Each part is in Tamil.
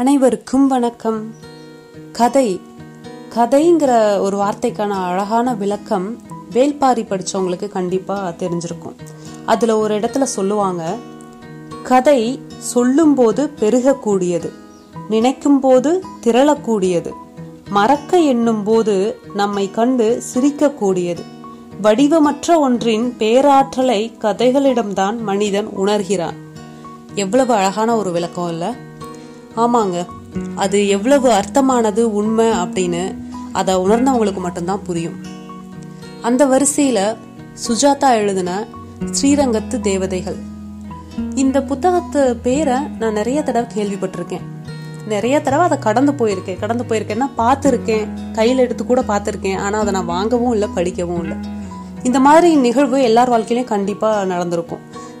அனைவருக்கும் வணக்கம். கதை. கதைங்கிற ஒரு வார்த்தைக்கான அழகான விளக்கம் வேல்பாரி படிச்சவங்களுக்கு கண்டிப்பா தெரிஞ்சிருக்கும். அதுல ஒரு இடத்துல சொல்லுவாங்க கதை சொல்லும்போது பெருகக்கூடியது நினைக்கும் போது திரளக்கூடியது மறக்க எண்ணும் போது நம்மை கண்டு சிரிக்கக்கூடியது வடிவமற்ற ஒன்றின் பேராற்றலை கதைகளிடம்தான் மனிதன் உணர்கிறான். எவ்வளவு அழகான ஒரு விளக்கம் இல்லை? ஆமாங்க. அது எவ்வளவு அர்த்தமானது உண்மை அப்படின்னு அதை உணர்ந்தவங்களுக்கு மட்டும்தான் புரியும். அந்த வரிசையில சுஜாதா எழுதின ஸ்ரீரங்கத்து தேவதைகள். இந்த புத்தகத்து பேரை நான் நிறைய தடவை கேள்விப்பட்டிருக்கேன். நிறைய தடவை அதை கடந்து போயிருக்கேன். கடந்து போயிருக்கேன்னா பார்த்துருக்கேன். கையில் எடுத்து கூட பார்த்துருக்கேன். ஆனால் அதை நான் வாங்கவும் இல்லை படிக்கவும் இல்லை. இந்த மாதிரி நிகழ்வு எல்லார் வாழ்க்கையிலையும் கண்டிப்பாக நடந்திருக்கும்.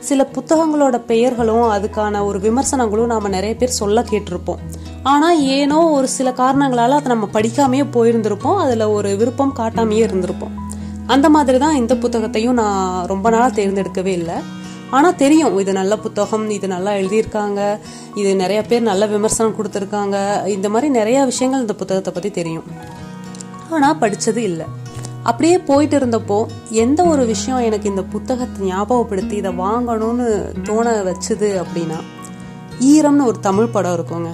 சில புத்தகங்களோட பெயர்களும் அதுக்கான ஒரு விமர்சனங்களும் நாம நிறைய பேர் சொல்ல கேட்டிருப்போம். ஆனா ஏனோ ஒரு சில காரணங்களால அதை நம்ம படிக்காமையே போயிருந்திருப்போம். அதுல ஒரு விருப்பம் காட்டாமையே இருந்திருப்போம். அந்த மாதிரி தான் இந்த புத்தகத்தையும் நான் ரொம்ப நாளாக தேர்ந்தெடுக்கவே இல்லை. ஆனால் தெரியும் இது நல்ல புத்தகம் இது நல்லா எழுதியிருக்காங்க இது நிறைய பேர் நல்ல விமர்சனம் கொடுத்துருக்காங்க. இந்த மாதிரி நிறைய விஷயங்கள் இந்த புத்தகத்தை பற்றி தெரியும். ஆனால் படித்தது இல்லை. அப்படியே போயிட்டு இருந்தப்போ எந்த ஒரு விஷயம் எனக்கு இந்த புத்தகத்தை ஞாபகப்படுத்தி இதை வாங்கணும்னு தோண வச்சுது அப்படின்னா ஈரம்னு ஒரு தமிழ் படம் இருக்குங்க.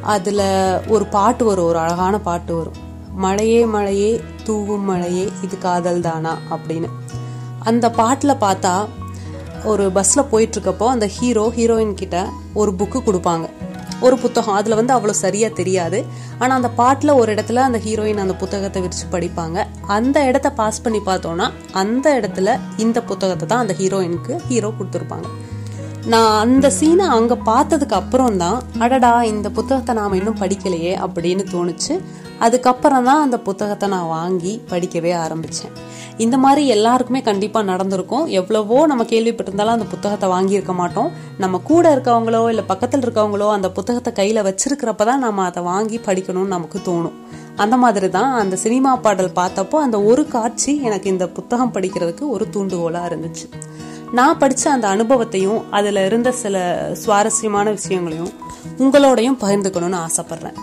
அதில் ஒரு பாட்டு வரும் ஒரு அழகான பாட்டு வரும். மழையே மழையே தூவும் மழையே இது காதல் தானா அப்படின்னு. அந்த பாட்டில் பார்த்தா ஒரு பஸ்ஸில் போயிட்டுருக்கப்போ அந்த ஹீரோ ஹீரோயின் கிட்ட ஒரு புக்கு கொடுப்பாங்க. ஒரு புத்தகம். அதுல வந்து அவ்வளவு சரியா தெரியாது. ஆனா அந்த பாட்டுல ஒரு இடத்துல அந்த ஹீரோயின் அந்த புத்தகத்தை விரிச்சு படிப்பாங்க. அந்த இடத்த பாஸ் பண்ணி பார்த்தோம்னா அந்த இடத்துல இந்த புத்தகத்தை தான் அந்த ஹீரோயினுக்கு ஹீரோ கொடுத்துருப்பாங்க. நான் அந்த சீனை அங்கே பார்த்ததுக்கு அப்புறம் தான் அடடா இந்த புத்தகத்தை நாம் இன்னும் படிக்கலையே அப்படின்னு தோணுச்சு. அதுக்கப்புறம் தான் அந்த புத்தகத்தை நான் வாங்கி படிக்கவே ஆரம்பித்தேன் இந்த மாதிரி எல்லாருக்குமே கண்டிப்பாக நடந்திருக்கும். எவ்வளவோ நம்ம கேள்விப்பட்டிருந்தாலும் அந்த புத்தகத்தை வாங்கியிருக்க மாட்டோம். நம்ம கூட இருக்கவங்களோ இல்லை பக்கத்தில் இருக்கவங்களோ அந்த புத்தகத்தை கையில் வச்சிருக்கிறப்ப தான் நம்ம அதை வாங்கி படிக்கணும்னு நமக்கு தோணும். அந்த மாதிரி தான் அந்த சினிமா பாடல் பார்த்தப்போ அந்த ஒரு காட்சி எனக்கு இந்த புத்தகம் படிக்கிறதுக்கு ஒரு தூண்டுகோலாக இருந்துச்சு. நான் படித்த அந்த அனுபவத்தையும் அதில் இருந்த சில சுவாரஸ்யமான விஷயங்களையும் உங்களோடையும் பகிர்ந்துக்கணும்னு ஆசைப்பட்றேன்.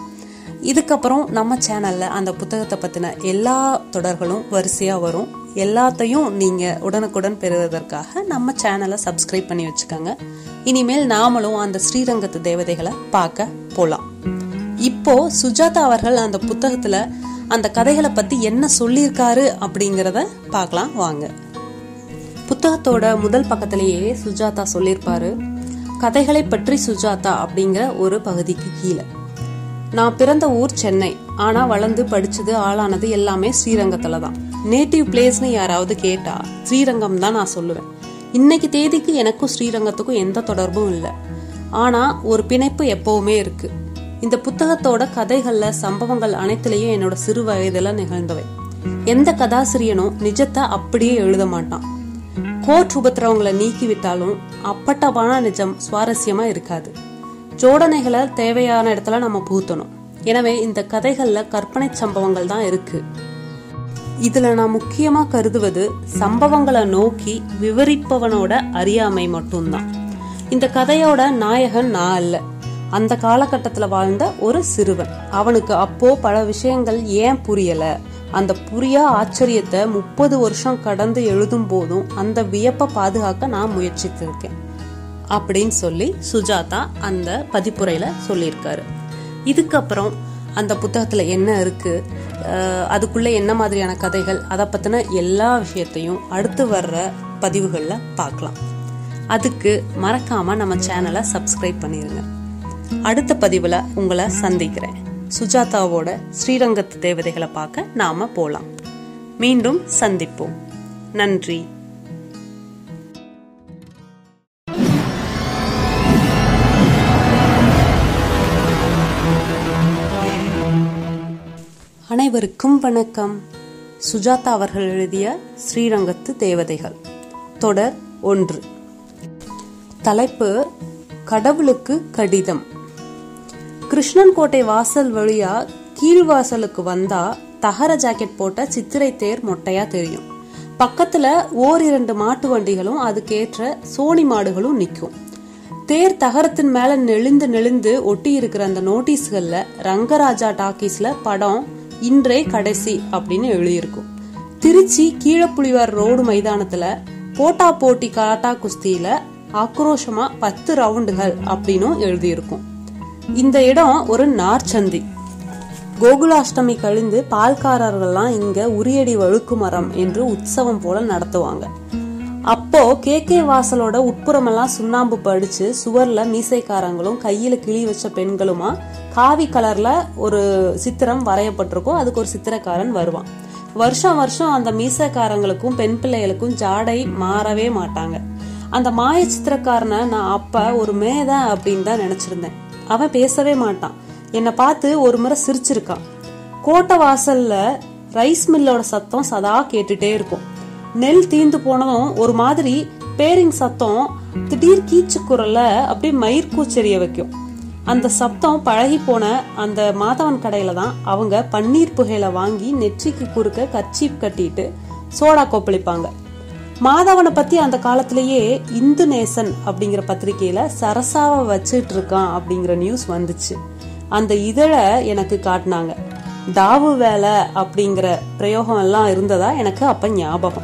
இதுக்கப்புறம் நம்ம சேனல்ல அந்த புத்தகத்தை பத்தின எல்லா தொடர்களும் வரிசையா வரும். எல்லாத்தையும் நீங்க உடனுக்குடன் பெறுவதற்காக நம்ம சேனலை சப்ஸ்கிரைப் பண்ணி வச்சுக்கோங்க. இனிமேல் நாமளும் அந்த ஸ்ரீரங்கத்து தேவதைகளை பார்க்க போலாம். இப்போ சுஜாதா அவர்கள் அந்த புத்தகத்துல அந்த கதைகளை பத்தி என்ன சொல்லியிருக்காரு அப்படிங்கறத பார்க்கலாம் வாங்க. புத்தகத்தோட முதல் பக்கத்திலேயே சுஜாதா சொல்லியிருப்பாரு கதைகளை பற்றி சுஜாதா அப்படிங்கிற ஒரு பகுதிக்கு கீழே. நான் பிறந்த ஊர் சென்னை. ஆனா வளர்ந்து படிச்சது ஆளானது எல்லாமே ஸ்ரீரங்கத்துல தான். நேட்டிவ் பிளேஸ்னு யாராவது கேட்டா ஸ்ரீரங்கம் தான் நான் சொல்லுவேன். இன்னைக்கு தேதிக்கு எனக்கும் ஸ்ரீரங்கத்துக்கும் எந்த தொடர்பும் இல்லை. ஆனா ஒரு பிணைப்பு எப்பவுமே இருக்கு. இந்த புத்தகத்தோட கதைகள்ல சம்பவங்கள் அனைத்துலயும் என்னோட சிறு வயதுல நிகழ்ந்தவை. எந்த கதாசிரியனும் நிஜத்தை அப்படியே எழுத மாட்டான். கோர்ட் உபத்திரவங்களை நீக்கிவிட்டாலும் அப்பட்டமான நிஜம் சுவாரஸ்யமா இருக்காது. ஜோடனைகளை தேவையான இடத்துல நம்ம புகுத்தணும். எனவே இந்த கதைகள்ல கற்பனை சம்பவங்கள் தான் இருக்கு. இதுல நான் முக்கியமா கருதுவது சம்பவங்களை நோக்கி விவரிப்பவனோட அறியாமை மட்டும்தான். இந்த கதையோட நாயகன் நான் அல்ல. அந்த காலகட்டத்துல வாழ்ந்த ஒரு சிறுவன். அவனுக்கு அப்போ பல விஷயங்கள் ஏன் புரியல? அந்த புரியா ஆச்சரியத்தை முப்பது வருஷம் கடந்து எழுதும் போதும் அந்த வியப்பை பாதுகாக்க நான் முயற்சித்திருக்கேன் அப்படின்னு சொல்லி சுஜாதா அந்த பதிப்புரையில சொல்லியிருக்காரு. இதுக்கப்புறம் அந்த புத்தகத்தில் என்ன இருக்குது அதுக்குள்ளே என்ன மாதிரியான கதைகள்? அதை பற்றின எல்லா விஷயத்தையும் அடுத்து வர்ற பதிவுகளில் பார்க்கலாம். அதுக்கு மறக்காமல் நம்ம சேனலை சப்ஸ்கிரைப் பண்ணிடுங்க அடுத்த பதிவில் உங்களை சந்திக்கிறேன். சுஜாதாவோட ஸ்ரீரங்கத்து தேவதைகளை பார்க்க நாம போலாம். மீண்டும் சந்திப்போம். நன்றி. அனைவருக்கும் வணக்கம். சுஜாதா அவர்கள் எழுதிய ஸ்ரீரங்கத்து தேவதைகள். தொடர் ஒன்று. தலைப்பு கடவுளுக்கு கடிதம். கிருஷ்ணன் கோட்டை வாசல் வழியா கீழ்வாசலுக்கு வந்தா தகர ஜாக்கெட் போட்ட சித்திரை தேர் மொட்டையா தெரியும். பக்கத்துல ஓர் இரண்டு மாட்டு வண்டிகளும் அதுக்கேற்ற சோனி மாடுகளும் நிக்கும். தேர் தகரத்தின் மேல நெளிந்து நெளிந்து ஒட்டி இருக்கிற அந்த நோட்டீஸ்கள்ல ரங்கராஜா டாக்கீஸ்ல படம் இன்றே கடைசி அப்படின்னு எழுதியிருக்கும். திருச்சி கீழப்புலிவார் ரோடு மைதானத்துல போட்டா போட்டி கராட்டா குஸ்தியில ஆக்ரோஷமா பத்து ரவுண்டுகள் அப்படின்னும் எழுதியிருக்கும். இந்த இடம் ஒரு நார்ச்சந்தி. கோகுலாஷ்டமி கழிந்து பால்காரர்கள்லாம் இங்க உரியடி வழுக்கு மரம் என்று உற்சவம் போல நடத்துவாங்க. அப்போ கே. கே. வாசலோட உட்புறமெல்லாம் சுண்ணாம்பு படிச்சு சுவர்ல மீசைக்காரங்களும் கையில கிளி வச்ச பெண்களுமா காவி கலர்ல ஒரு சித்திரம் வரையப்பட்டிருக்கும். அதுக்கு ஒரு சித்திரக்காரன் வருவான். வருஷம் வருஷம் அந்த மீசைக்காரங்களுக்கும் பெண் பிள்ளைகளுக்கும் ஜாடை மாறவே மாட்டாங்க. அந்த மாய சித்திரக்காரனை நான் அப்ப ஒரு மேதை அப்படின்னு தான் நினைச்சிருந்தேன். அவன் பேசவே மாட்டான். என்னை பார்த்து ஒரு முறை சிரிச்சிருக்கான். கோட்டை வாசல்ல ரைஸ் மில்லோட சத்தம் சதா கேட்டுட்டே இருக்கும். நெல் தீந்து போனதும் ஒரு மாதிரி பேரிங் சத்தம் திடீர் கீச்சு குரல்ல அப்படியே மயிர்கூச்செறிய வைக்கும். அந்த சத்தம் பழகி போன அந்த மாதவன் கடையில தான் அவங்க பன்னீர் புகையில வாங்கி நெற்றிக்கு குறுக்க கர்ச்சீப் கட்டிட்டு சோடா கொப்பளிப்பாங்க. மாதவனை பத்தி அந்த காலத்திலேயே இந்து நேசன் அப்படிங்கிற பத்திரிகையில சரசாவை வச்சுட்டு இருக்கான் அப்படிங்கிற நியூஸ் வந்துச்சு. அந்த இதழை எனக்கு காட்டினாங்க. தாவு வேலை அப்படிங்கிற பிரயோகம் எல்லாம் இருந்ததா எனக்கு அப்ப ஞாபகம்.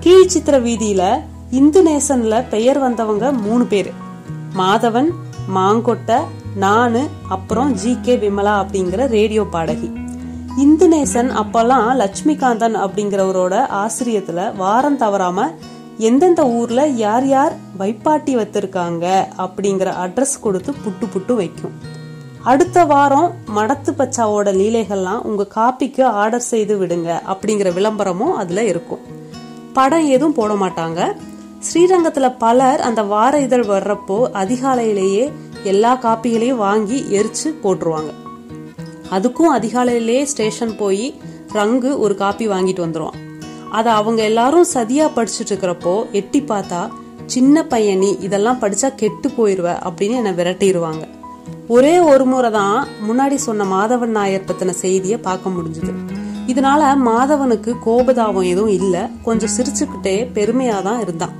கீழ்ச்சித்திர வீதியில இந்து நேசன்ல பெயர் வந்தவங்க மூணு பேரு. மாதவன் மாங்கொட்டை நானு அப்புறம் ஜி கே விமலா அப்படிங்கிற ரேடியோ பாடகி. இந்துநேசன் அப்பெல்லாம் லட்சுமிகாந்தன் அப்படிங்கிறவரோட ஆசிரியத்துல வாரம் தவறாம எந்தெந்த ஊர்ல யார் யார் வைப்பாட்டி வத்திருக்காங்க அப்படிங்கிற அட்ரஸ் கொடுத்து புட்டு புட்டு வைக்கும். அடுத்த வாரம் மடத்து பச்சாவோட லீலைகள்லாம் உங்க காப்பிக்கு ஆர்டர் செய்து விடுங்க அப்படிங்கிற விளம்பரமும் அதுல இருக்கும். படம் எதுவும் போட மாட்டாங்க. ஸ்ரீரங்கத்துல பலர் அந்த வார இதழ் வர்றப்போ அதிகாலையிலேயே எல்லா காப்பிகளையும் வாங்கி எரிச்சு போட்டுருவாங்க. அதுக்கும் அதிகாலையிலேயே ஸ்டேஷன் போய் ரங்கு ஒரு காப்பி வாங்கிட்டு வந்துருவான் அதை அவங்க எல்லாரும் சதியா படிச்சுட்டு இருக்கிறப்போ எட்டி பார்த்தா சின்ன பையனி இதெல்லாம் படிச்சா கெட்டு போயிருவ அப்படின்னு என்னை விரட்டிடுவாங்க ஒரே ஒரு முறை தான் முன்னாடி சொன்ன மாதவன் நாயர் பத்தின செய்தியை பார்க்க முடிஞ்சது. இதனால மாதவனுக்கு கோபதாபம் எதுவும் இல்லை கொஞ்சம் சிரிச்சுக்கிட்டே பெருமையா தான் இருந்தான்.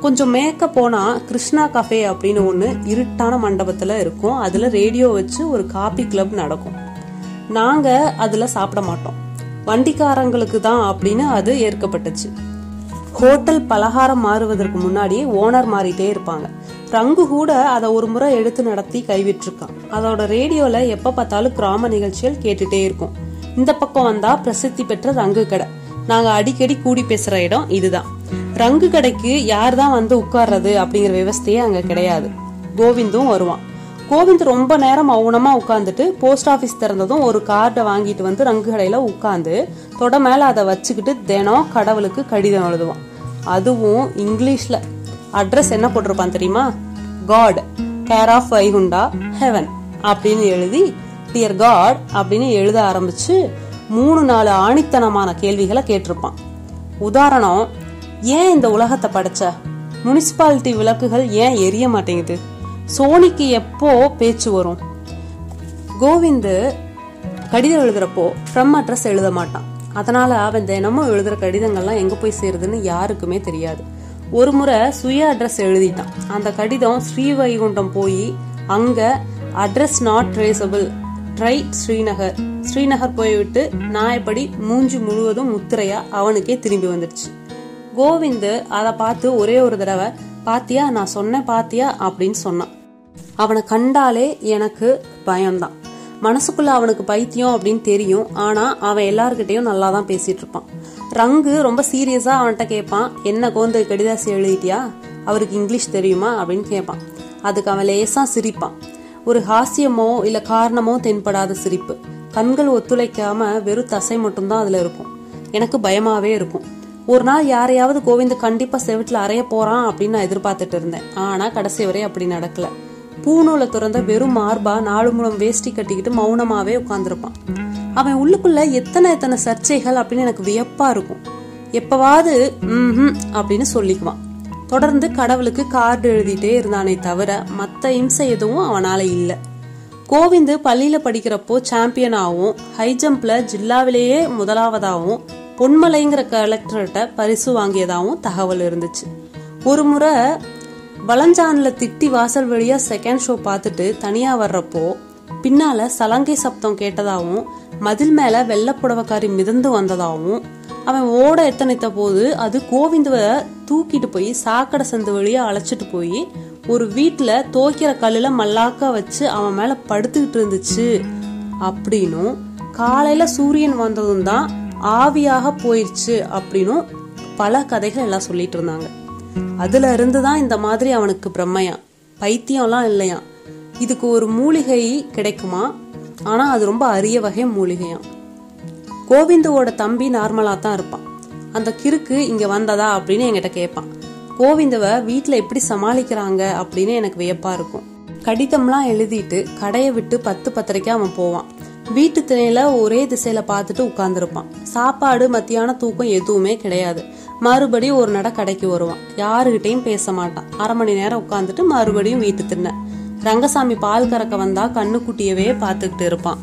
கொஞ்சம் மேக்க போனா கிருஷ்ணா கஃபே அப்படின்னு ஒன்று இருட்டான மண்டபத்துல இருக்கும். அதுல ரேடியோ வச்சு ஒரு காபி கிளப் நடக்கும். நாங்க அதுல சாப்பிட மாட்டோம். வண்டிக்காரங்களுக்கு தான் அப்படின்னு அது ஏற்கப்பட்டுச்சு. ஹோட்டல் பலகாரம் மாறுவதற்கு முன்னாடியே ஓனர் மாறிட்டே இருப்பாங்க. ரங்கு கூட அதை ஒரு முறை எடுத்து நடத்தி கைவிட்டிருக்கான். அதோட ரேடியோல எப்ப பார்த்தாலும் கிராம நிகழ்ச்சிகள் கேட்டுட்டே இருக்கும். இந்த பக்கம் வந்தா பிரசித்தி பெற்ற ரங்கு கடை. நாங்க அடிக்கடி கூடி பேசுற இடம் இதுதான். ரங்கு கடைக்கு யார் தான் வந்து உட்கார்றது அப்படிங்கிற விவஸ்தையே அங்க கிடையாது. கோவிந்தும் வருவான். கோவிந்த் ரொம்ப நேரம் மௌனமா உட்காந்துட்டு போஸ்ட் ஆபீஸ் திறந்ததும் ஒரு கார்டை வாங்கிட்டு வந்து ரங்கு கடையில உட்காந்து தொட மேல அதை வச்சுக்கிட்டு தினம் கடவுளுக்கு கடிதம் எழுதுவான். அதுவும் இங்கிலீஷ்ல. அட்ரஸ் என்ன போட்டிருப்பான் தெரியுமா? God care of Vaikunta heaven அப்படின்னு எழுதி டியர் காட் அப்படின்னு எழுத ஆரம்பிச்சு மூணு நாலு ஆணித்தனமான கேள்விகளை கேட்டிருப்பான். உதாரணம் ஏன் இந்த உலகத்தை படைச்ச? முனிசிபாலிட்டி விளக்குகள் ஏன் எரிய மாட்டேங்குது? சோனிக்கு எப்போ பேச்சு வரும்? கோவிந்து கடிதம் எழுதுறப்போ ஃப்ரம் அட்ரஸ் எழுத மாட்டான். அதனால அவன் தினமும் எழுதுற கடிதங்கள்லாம் எங்க போய் சேருதுன்னு யாருக்குமே தெரியாது. ஒரு முறை சுய அட்ரஸ் எழுதிட்டான். அந்த கடிதம் ஸ்ரீவைகுண்டம் போய் அங்க address not traceable try Srinagar. Srinagar போய்விட்டு நாயப்படி மூஞ்சி முழுவதும் முத்திரையா அவனுக்கே திரும்பி வந்துடுச்சு. கோவிந்து அதை பார்த்து ஒரே ஒரு தடவை பாத்தியா நான் சொன்னேன் பாத்தியா? அப்படின்னு சொன்னான். அவனை கண்டாலே எனக்கு பயம்தான். மனசுக்குள்ள அவனுக்கு பைத்தியம் அப்படின்னு தெரியும். ஆனா அவன் எல்லார்கிட்டயும் நல்லா தான் பேசிட்டு இருப்பான் ரங்கு ரொம்ப சீரியஸா அவன்கிட்ட கேட்பான் என்ன கோந்து கடிதாசி எழுதிட்டியா? அவருக்கு இங்கிலீஷ் தெரியுமா? அப்படின்னு கேட்பான் அதுக்கு அவன் லேசா சிரிப்பான். ஒரு ஹாஸ்யமோ இல்ல காரணமோ தென்படாத சிரிப்பு. கண்கள் ஒத்துழைக்காம வெறும் தசை மட்டும்தான் அதுல இருக்கும். எனக்கு பயமாவே இருக்கும். ஒரு நாள் யாரையாவது கோவிந்த் கண்டிப்பா செவிட்டுல அறைய போறான் அப்படின்னு நான் எதிர்பார்த்துட்டு இருந்தேன். ஆனா கடைசி வரை அப்படி நடக்கல. பூணூலை திறந்த வெறும் மார்பா நாலு மூலம் வேஷ்டி கட்டிக்கிட்டு மௌனமாவே உட்காந்துருப்பான் அவன் உள்ளுக்குள்ள எத்தனை எத்தனை சர்ச்சைகள் அப்படின்னு எனக்கு வியப்பா இருக்கும். எப்பவாவது ம் அப்படின்னு சொல்லிக்குவான். தொடர்ந்து கடவுளுக்கு கார்டு எழுதிட்டே இருந்தானே தவிர மற்ற இம்சை எதுவும் அவனால இல்ல. கோவிந்து பள்ளியில படிக்கிறப்போ சாம்பியனாகவும் ஹை ஜம்ப்ல ஜில்லாவிலேயே முதலாவதாகவும் பொன்மலைங்கிற கலெக்டர்கிட்ட பரிசு வாங்கியதாகவும் தகவல் இருந்துச்சு. ஒரு முறை வளஞ்சான்ல திட்டி வாசல் வழியா செகண்ட் ஷோ பார்த்துட்டு தனியா வர்றப்போ பின்னால சலங்கை சப்தம் கேட்டதாகவும் மதில் மேல வெள்ளப்புடவைக்காரி மிதந்து வந்ததாகவும் அவன் ஓட எத்தனைத்த போது அது கோவிந்துவ தூக்கிட்டு போய் சாக்கடை சந்து வழியா அழைச்சிட்டு போய் ஒரு வீட்டுல தோக்கிற கல்லுல மல்லாக்கா வச்சு அவன் மேல படுத்துக்கிட்டு இருந்துச்சு. அப்படின்னும் காலையில சூரியன் வந்ததும் தான் ஆவியாக போயிடுச்சு அப்படின்னும் பல கதைகள் எல்லாம் சொல்லிட்டு இருந்தாங்க. அதுல இருந்து தான் இந்த மாதிரி அவனுக்கு பிரம்மையாம் பைத்தியம்லாம் இல்லையாம் இதுக்கு ஒரு மூலிகை கிடைக்குமா? ஆனா அது ரொம்ப அரிய வகை மூலிகையாம் கோவிந்தோட தம்பி நார்மலா தான் இருப்பான். அந்த கிறுக்கு இங்க வந்ததா அப்படின்னு என்கிட்ட கேட்பான் கோவிந்தவ வீட்டுல எப்படி சமாளிக்கிறாங்க அப்படின்னு எனக்கு வியப்பா இருக்கும். கடிதம்லாம் எழுதிட்டு கடையை விட்டு பத்து பத்தரைக்கு அவன் போவான். வீட்டு திணையில ஒரே திசையில பார்த்துட்டு உட்கார்ந்துருப்பான். சாப்பாடு மத்தியான தூக்கம் எதுவுமே கிடையாது. மறுபடியும் ஒரு நட கடைக்கு வருவான். யாருகிட்டையும் பேச மாட்டான். அரை மணி நேரம் உட்காந்துட்டு மறுபடியும் வீட்டு தின்ன ரங்கசாமி பால் கறக்க வந்தா கண்ணுக்குட்டியவே பார்த்துக்கிட்டு இருப்பான்.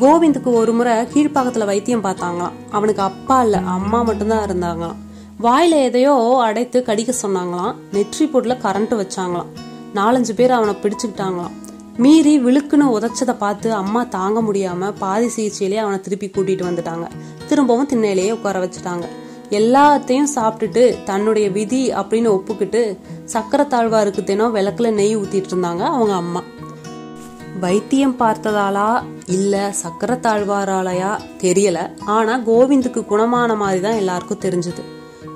கோவிந்துக்கு ஒரு முறை கீழ்ப்பாக்கத்துல வைத்தியம் பார்த்தாங்களாம். அவனுக்கு அப்பா இல்ல அம்மா மட்டும்தான் இருந்தாங்களாம். வாயில எதையோ அடைத்து கடிக்க சொன்னாங்களாம். நெற்றி பொருட்ல கரண்ட் வச்சாங்களாம். நாலஞ்சு பேர் அவனை பிடிச்சுக்கிட்டாங்களாம். மீறி விழுக்குன்னு உதைச்சதை பார்த்து அம்மா தாங்க முடியாம பாதி சிகிச்சையிலேயே அவனை திருப்பி கூட்டிட்டு வந்துட்டாங்க. திரும்பவும் திண்ணையிலேயே உட்கார வச்சுட்டாங்க. எல்லாத்தையும் சாப்பிட்டுட்டு தன்னுடைய விதி அப்படின்னு ஒப்புக்கிட்டு சக்கரை தாழ்வாருக்கு தினம் விளக்குல நெய் ஊத்திட்டு இருந்தாங்க அவங்க அம்மா. வைத்தியம் பார்த்ததாலா இல்ல சக்கரை தாழ்வாராலயா தெரியல. ஆனா கோவிந்துக்கு குணமான மாதிரி தான் எல்லாருக்கும் தெரிஞ்சது.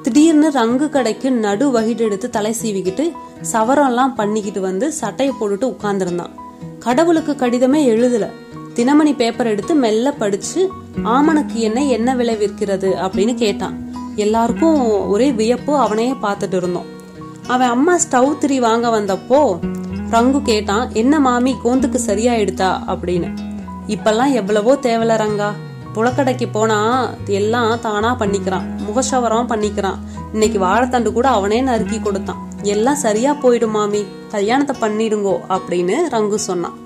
திடீர்னு ரங்கு கடைக்கு நடு வகிடெடுத்து தலை சீவிக்கிட்டு சவரம்லாம் பண்ணிக்கிட்டு வந்து சட்டையை போட்டுட்டு உட்கார்ந்துருந்தான். கடவுளுக்கு கடிதமே எழுதல. தினமணி பேப்பர் எடுத்து மெல்ல படிச்சு ஆமணக்கு என்ன என்ன விளைவிற்கிறது அப்படின்னு கேட்டான். எல்லாருக்கும் ஒரே வியப்பு அவனையே பார்த்துட்டு இருந்தோம். அவன் அம்மா ஸ்டவ் திரி வாங்க வந்தப்போ ரங்கு கேட்டான் என்ன மாமி கோந்துக்கு சரியா எடுத்தா அப்படின்னு. இப்பெல்லாம் எவ்வளவோ தேவல ரங்கா. புலக்கடைக்கு போனா எல்லாம் தானா பண்ணிக்கிறான். முகசவரம் பண்ணிக்கிறான். இன்னைக்கு வாழைத்தண்டு கூட அவனே நறுக்கி கொடுத்தான். எல்லாம் சரியா போயிடும் மாமி. கல்யாணத்தை பண்ணிடுங்கோ அப்படின்னு ரங்கு சொன்னான்.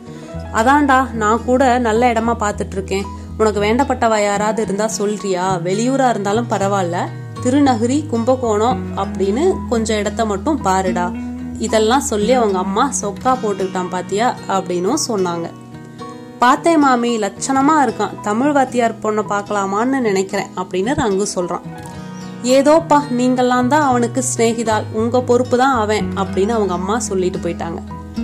அதான்டா நான் கூட நல்ல இடமா பாத்துட்டு இருக்கேன். உனக்கு வேண்டப்பட்டவ யாராவது இருந்தா சொல்றியா? வெளியூரா இருந்தாலும் பரவாயில்ல. திருநகரி கும்பகோணம் அப்படின்னு கொஞ்சம் இடத்த மட்டும் பாருடா. இதெல்லாம் சொல்லி அவங்க அம்மா சொக்கா போட்டுக்கிட்டான் பாத்தியா அப்படின்னும் சொன்னாங்க. பார்த்தேன் மாமி லட்சணமா இருக்கான். தமிழ் வாத்தியார் பொண்ணை பார்க்கலாமான்னு நினைக்கிறேன் அப்படின்னு ரங்கு சொல்றான். ஏதோப்பா நீங்கள்லாம் தான் அவனுக்கு சிநேகிதாள். உங்க பொறுப்பு தான் அவன் அப்படின்னு அவங்க அம்மா சொல்லிட்டு போயிட்டாங்க.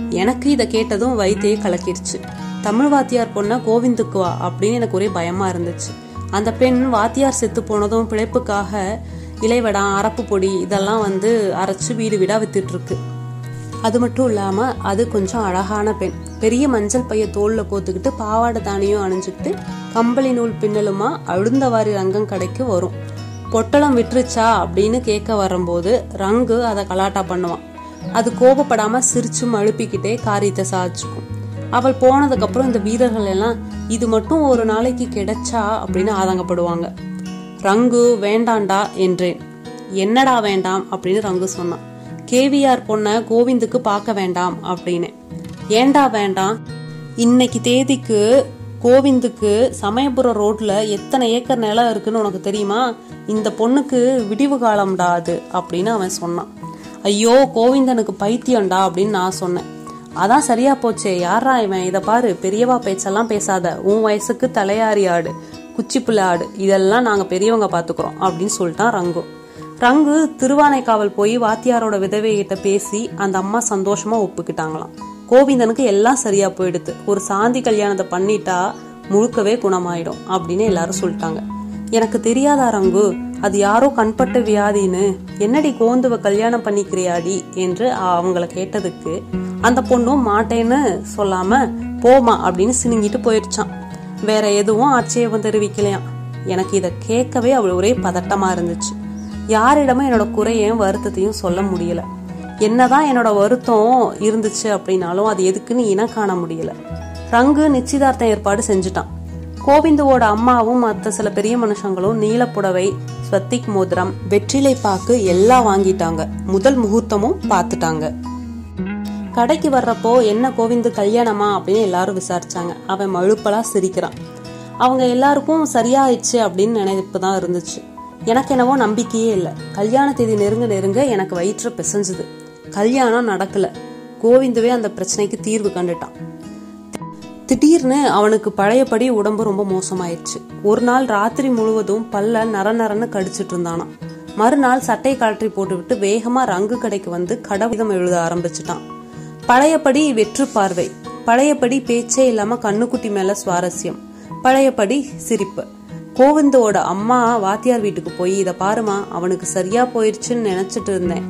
எனக்கு இதை கேட்டதும் வைத்தியே கலக்கிருச்சு தமிழ் வாத்தியார் பொண்ணை கோவிந்துக்குவா அப்படின்னு எனக்கு ஒரே பயமா இருந்துச்சு. அந்த பெண் வாத்தியார் செத்து போனதும் பிழைப்புக்காக இலைவடம் அரப்பு பொடி இதெல்லாம் வந்து அரைச்சு வீடு வீடா வித்துட்டு இருக்கு அது மட்டும் இல்லாம அது கொஞ்சம் அழகான பெண். பெரிய மஞ்சள் பைய தோல்ல கோத்துக்கிட்டு பாவாடை தானியும் அணிஞ்சுக்கிட்டு கம்பளி நூல் பின்னலுமா அழுந்தவாரி ரங்கம் கடைக்கு வரும். பொட்டலம் விட்டுருச்சா அப்படின்னு கேட்க வரும்போது ரங்கு அதை கலாட்டா பண்ணுவான். அது கோபப்படாம சிரிச்சு அழுப்பிக்கிட்டே காரியத்தை சாதிச்சுக்கும். அவள் போனதுக்கப்புறம் இந்த வீரர்கள் எல்லாம் இது மட்டும் ஒரு நாளைக்கு கிடைச்சா? அப்படின்னு ஆதங்கப்படுவாங்க. ரங்கு வேண்டாண்டா என்றேன். என்னடா வேண்டாம்? அப்படின்னு ரங்கு சொன்னான். கேவிஆர் பொண்ண கோவிந்துக்கு பார்க்க வேண்டாம் அப்படின்னு. ஏண்டா வேண்டாம்? இன்னைக்கு தேதிக்கு கோவிந்துக்கு சமயபுரம் ரோட்ல எத்தனை ஏக்கர் நிலம் இருக்குன்னு உனக்கு தெரியுமா? இந்த பொண்ணுக்கு விடிவு காலம்டா அது அப்படின்னு அவன் சொன்னான். ஐயோ கோவிந்தனுக்கு பைத்தியம்டா அப்படின்னு நான் சொன்னேன். அதான் சரியா போச்சே. யாரா இவன்? இதை பாரு பெரியவா பேச்செல்லாம் பேசாத. உன் வயசுக்கு தலையாரி ஆடு குச்சிப்புள்ள ஆடு. இதெல்லாம் நாங்க பெரியவங்க பாத்துக்கிறோம் அப்படின்னு சொல்லிட்டான் ரங்கு. ரங்கு திருவானைக்காவல் போய் வாத்தியாரோட விதவையிட்ட பேசி அந்த அம்மா சந்தோஷமா ஒப்புக்கிட்டாங்களாம். கோவிந்தனுக்கு எல்லாம் சரியா போயிடுது ஒரு சாந்தி கல்யாணத்தை பண்ணிட்டா முழுக்கவே குணமாயிடும் அப்படின்னு எல்லாரும் சொல்லிட்டாங்க. எனக்கு தெரியாதா ரங்கு? அது யாரோ கண்பட்ட வியாதின்னு. என்னடி கோந்துவ கல்யாணம் பண்ணிக்கிறியாடி? என்று அவங்கள கேட்டதுக்கு அந்த பொண்ணும் மாட்டேன்னு சொல்லாம போமா அப்படின்னு சினுங்கிட்டு போயிடுச்சான் வேற எதுவும் ஆட்சேபம் தெரிவிக்கலையாம். எனக்கு இத கேட்கவே அவள் ஒரே பதட்டமா இருந்துச்சு. யாரிடமும் என்னோட குறையும் வருத்தத்தையும் சொல்ல முடியல. என்னதான் என்னோட வருத்தம் இருந்துச்சு அப்படின்னாலும் அது எதுக்குன்னு இனம் காண முடியல. ரங்கு நிச்சயதார்த்தம் ஏற்பாடு செஞ்சுட்டான். கோவிந்துவோட அம்மாவும் மற்ற சில பெரிய மனுஷங்களும் நீலப்புடவை ஸ்வத்திக் மோதிரம் வெற்றிலை பாக்கு எல்லாம் வாங்கிட்டாங்க. முதல் முகூர்த்தமும் பார்த்துட்டாங்க. கடைக்கு வர்றப்போ என்ன கோவிந்து கல்யாணமா? அப்படின்னு எல்லாரும் விசாரிச்சாங்க. அவன் மழுப்பலா சிரிக்கிறான். அவங்க எல்லாருக்கும் சரியாயிடுச்சு அப்படின்னு நினைப்பு தான் இருந்துச்சு. எனக்கு என்னவோ நம்பிக்கையே இல்லை. கல்யாண தேதி நெருங்க நெருங்க எனக்கு வயிற்று பிசைஞ்சுது. கல்யாணம் நடக்கல. கோவிந்துவே அந்த பிரச்சனைக்கு தீர்வு கண்டுட்டான். திடீர்னு அவனுக்கு பழையபடி உடம்பு ரொம்ப மோசமாயிடுச்சு. ஒரு நாள் ராத்திரி முழுவதும் பல்ல நர நரன்னு கடிச்சிட்டு இருந்தானாம். மறுநாள் சட்டை கழற்றி போட்டுவிட்டு வேகமா ரங்கு கடைக்கு வந்து கடவிதம் எழுத ஆரம்பிச்சிட்டான். பழையபடி வெற்று பார்வை. பழையபடி பேச்சே இல்லாம கண்ணுக்குட்டி மேல சுவாரஸ்யம். பழையபடி சிரிப்பு. கோவிந்தோட அம்மா வாத்தியார் வீட்டுக்கு போய் இத பாருமா அவனுக்கு சரியா போயிருச்சுன்னு நினைச்சிட்டு இருந்தேன்.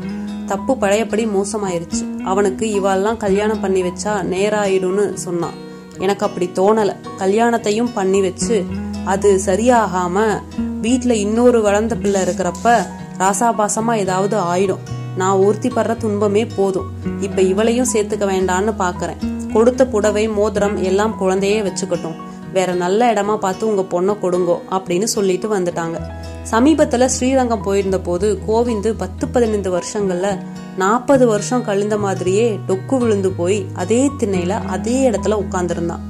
தப்பு பழையபடி மோசமாயிருச்சு. அவனுக்கு இவாள்லாம் கல்யாணம் பண்ணி வச்சா நேராயிடும்னு சொன்னான். எனக்கு அப்படி தோணல. கல்யாணத்தையும் பண்ணி வச்சு அது சரியாகாம வீட்ல இன்னொரு வளர்ந்த பிள்ளை இருக்கிறப்ப ராசாபாசமா ஏதாவது ஆயிடும். நான் ஊர்த்தி படுற துன்பமே போதும். இப்ப இவளையும் சேர்த்துக்க வேண்டான்னு பாக்குறேன். கொடுத்த புடவை மோதிரம் எல்லாம் குழந்தையே வச்சுக்கட்டும். வேற நல்ல இடமா பார்த்து உங்க பொண்ணை கொடுங்கோ அப்படின்னு சொல்லிட்டு வந்துட்டாங்க. சமீபத்துல ஸ்ரீரங்கம் போயிருந்த போது கோவிந்து பத்து பதினைந்து வருஷங்கள்ல நாற்பது வருஷம் கழிந்த மாதிரியே டொக்கு விழுந்து போய் அதே திண்ணையில அதே இடத்துல உட்கார்ந்துருந்தான்.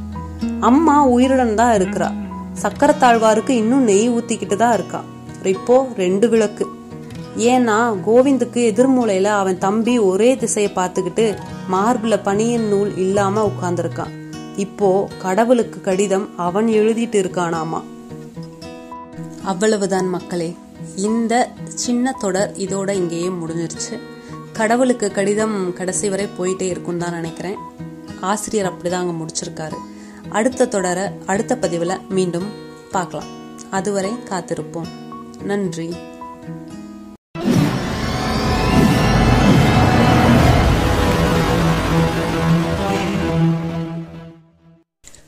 அம்மா உயிருடன் தான் இருக்கிறா. சக்கரத்தாழ்வாருக்கு இன்னும் நெய் ஊத்திக்கிட்டு தான் இருக்கா. இப்போ ரெண்டு விளக்கு. ஏன்னா கோவிந்துக்கு எதிர்மூலையில அவன் தம்பி ஒரே திசையை பார்த்துக்கிட்டு மார்பில் பனியின் நூல் இல்லாம உட்கார்ந்துருக்கான். இப்போ கடவுளுக்கு கடிதம் அவன் எழுதிட்டு இருக்கானாமா. அவ்வளவுதான் மக்களே. இந்த சின்ன தொடர் இதோட இங்கேயே முடிஞ்சிருச்சு. கடவுளுக்கு கடிதம் கடைசி வரை போயிட்டே இருக்கும் தான் நினைக்கிறேன். ஆசிரியர் அப்படிதான் அங்க முடிச்சிருக்காரு. அடுத்த தொடரை அடுத்த பதிவில் மீண்டும் பார்க்கலாம். அதுவரை காத்திருப்போம். நன்றி.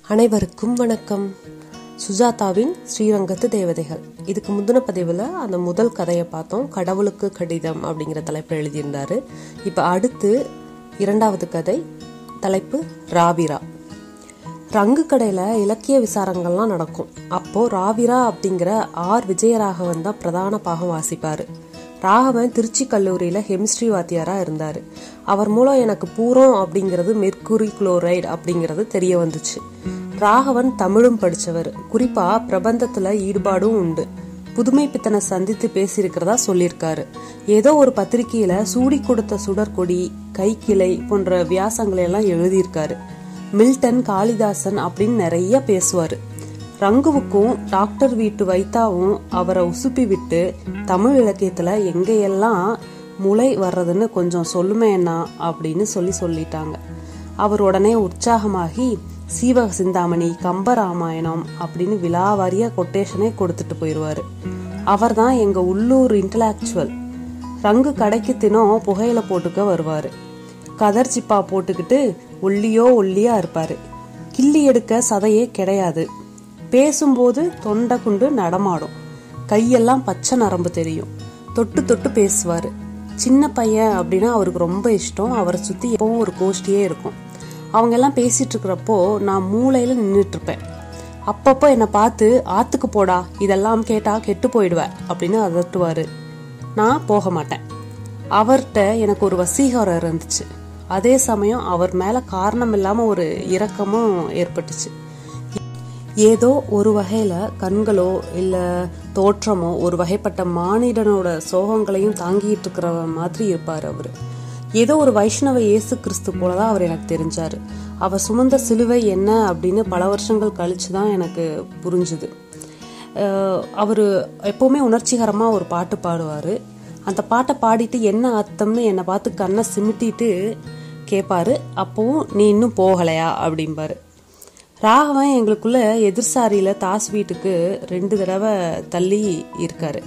அனைவருக்கும் வணக்கம். சுஜாதாவின் ஸ்ரீரங்கத்து தேவதைகள். இதுக்கு முந்தின பதிவில் அந்த முதல் கதையை பார்த்தோம். கடவுளுக்கு கடிதம் அப்படிங்கிற தலைப்பில் எழுதியிருந்தாரு. இப்போ அடுத்து இரண்டாவது கதை தலைப்பு ராவிரா. ரங்கு கடையில் இலக்கிய விசாரங்கள்லாம் நடக்கும். அப்போது ராவிரா அப்படிங்கிற ஆர் விஜயராகவன் தான் பிரதான பாகம் வாசிப்பார். ராகவன் திருச்சி கல்லூரியில் ஹெமிஸ்ட்ரி வாத்தியாராக இருந்தார். அவர் மூலம் எனக்கு பூரம் அப்படிங்கிறது மெர்குரி குளோரைடு அப்படிங்கிறது தெரிய வந்துச்சு. ராகவன் தமிழும் படிச்சவர். குறிப்பா பிரபந்தத்துல ஈடுபாடும் உண்டு. புதுமை பித்தனை சந்தித்து பேசியிருக்கிறதா சொல்லியிருக்காரு. ஏதோ ஒரு பத்திரிகையில சூடி கொடுத்த சுடற்கொடி கைக்கிளை போன்ற வியாசங்களை எல்லாம் எழுதியிருக்காரு. மில்டன் காளிதாசன் அப்படின்னு நிறைய பேசுவாரு. ரங்குவுக்கும் டாக்டர் வீட்டு வைத்தாவும் அவரை உசுப்பி விட்டு தமிழ் இலக்கியத்துல எங்கெல்லாம் முளை வர்றதுன்னு கொஞ்சம் சொல்லுமேண்ணா அப்படின்னு சொல்லி சொல்லிட்டாங்க. அவர் உடனே உற்சாகமாகி சீவக சிந்தாமணி கம்பராமாயணம் அப்படின்னு விலாவாரியா கொட்டேஷனே கொடுத்துட்டு போயிடுவாரு அவர் தான் எங்க உள்ளூர் இன்டலாக்சுவல் ரங்கு கடைக்கு தினம் புகையில போட்டுக்க வருவார். கதர் சிப்பா போட்டுக்கிட்டு ஒல்லியோ ஒல்லியா இருப்பாரு. கிள்ளி எடுக்க சதையே கிடையாது. பேசும்போது தொண்டை குண்டு நடமாடும். கையெல்லாம் பச்சை நரம்பு தெரியும். தொட்டு தொட்டு பேசுவார். சின்ன பையன் அப்படின்னா அவருக்கு ரொம்ப இஷ்டம். அவரை சுற்றி எப்பவும் ஒரு கோஷ்டியே இருக்கும். அவங்க எல்லாம் பேசிட்டு இருக்கிறப்போ நான் மூளையில நின்றுட்டு இருப்பேன். அப்பப்போ என்னை பார்த்து ஆத்துக்கு போடா இதெல்லாம் கேட்டா கெட்டு போயிடுவேன் அப்படின்னு அதட்டுவாரு. நான் போக மாட்டேன். அவர்கிட்ட எனக்கு ஒரு வசீகரம் இருந்துச்சு. அதே சமயம் அவர் மேல காரணம் இல்லாம ஒரு இரக்கமும் ஏற்பட்டுச்சு. ஏதோ ஒரு வகையில கண்களோ இல்ல தோற்றமோ ஒரு வகைப்பட்ட மானிடனோட சோகங்களையும் தாங்கிட்டு இருக்கிற மாதிரி இருப்பார் அவரு. ஏதோ ஒரு வைஷ்ணவ இயேசு கிறிஸ்து போல தான் அவர் எனக்கு தெரிஞ்சார். அவர் சுமந்த சிலுவை என்ன அப்படின்னு பல வருஷங்கள் கழிச்சு தான் எனக்கு புரிஞ்சுது. அவர் எப்போவுமே உணர்ச்சிகரமாக ஒரு பாட்டு பாடுவார். அந்த பாட்டை பாடிட்டு என்ன அர்த்தம்னு என்னை பார்த்து கண்ணை சிமிட்டிட்டு கேட்பாரு அப்போவும் நீ இன்னும் போகலையா? அப்படிம்பாரு. ராகவன் எங்களுக்குள்ள எதிர்சாரியில் தாஸ் வீட்டுக்கு ரெண்டு தடவை தள்ளி இருக்காரு.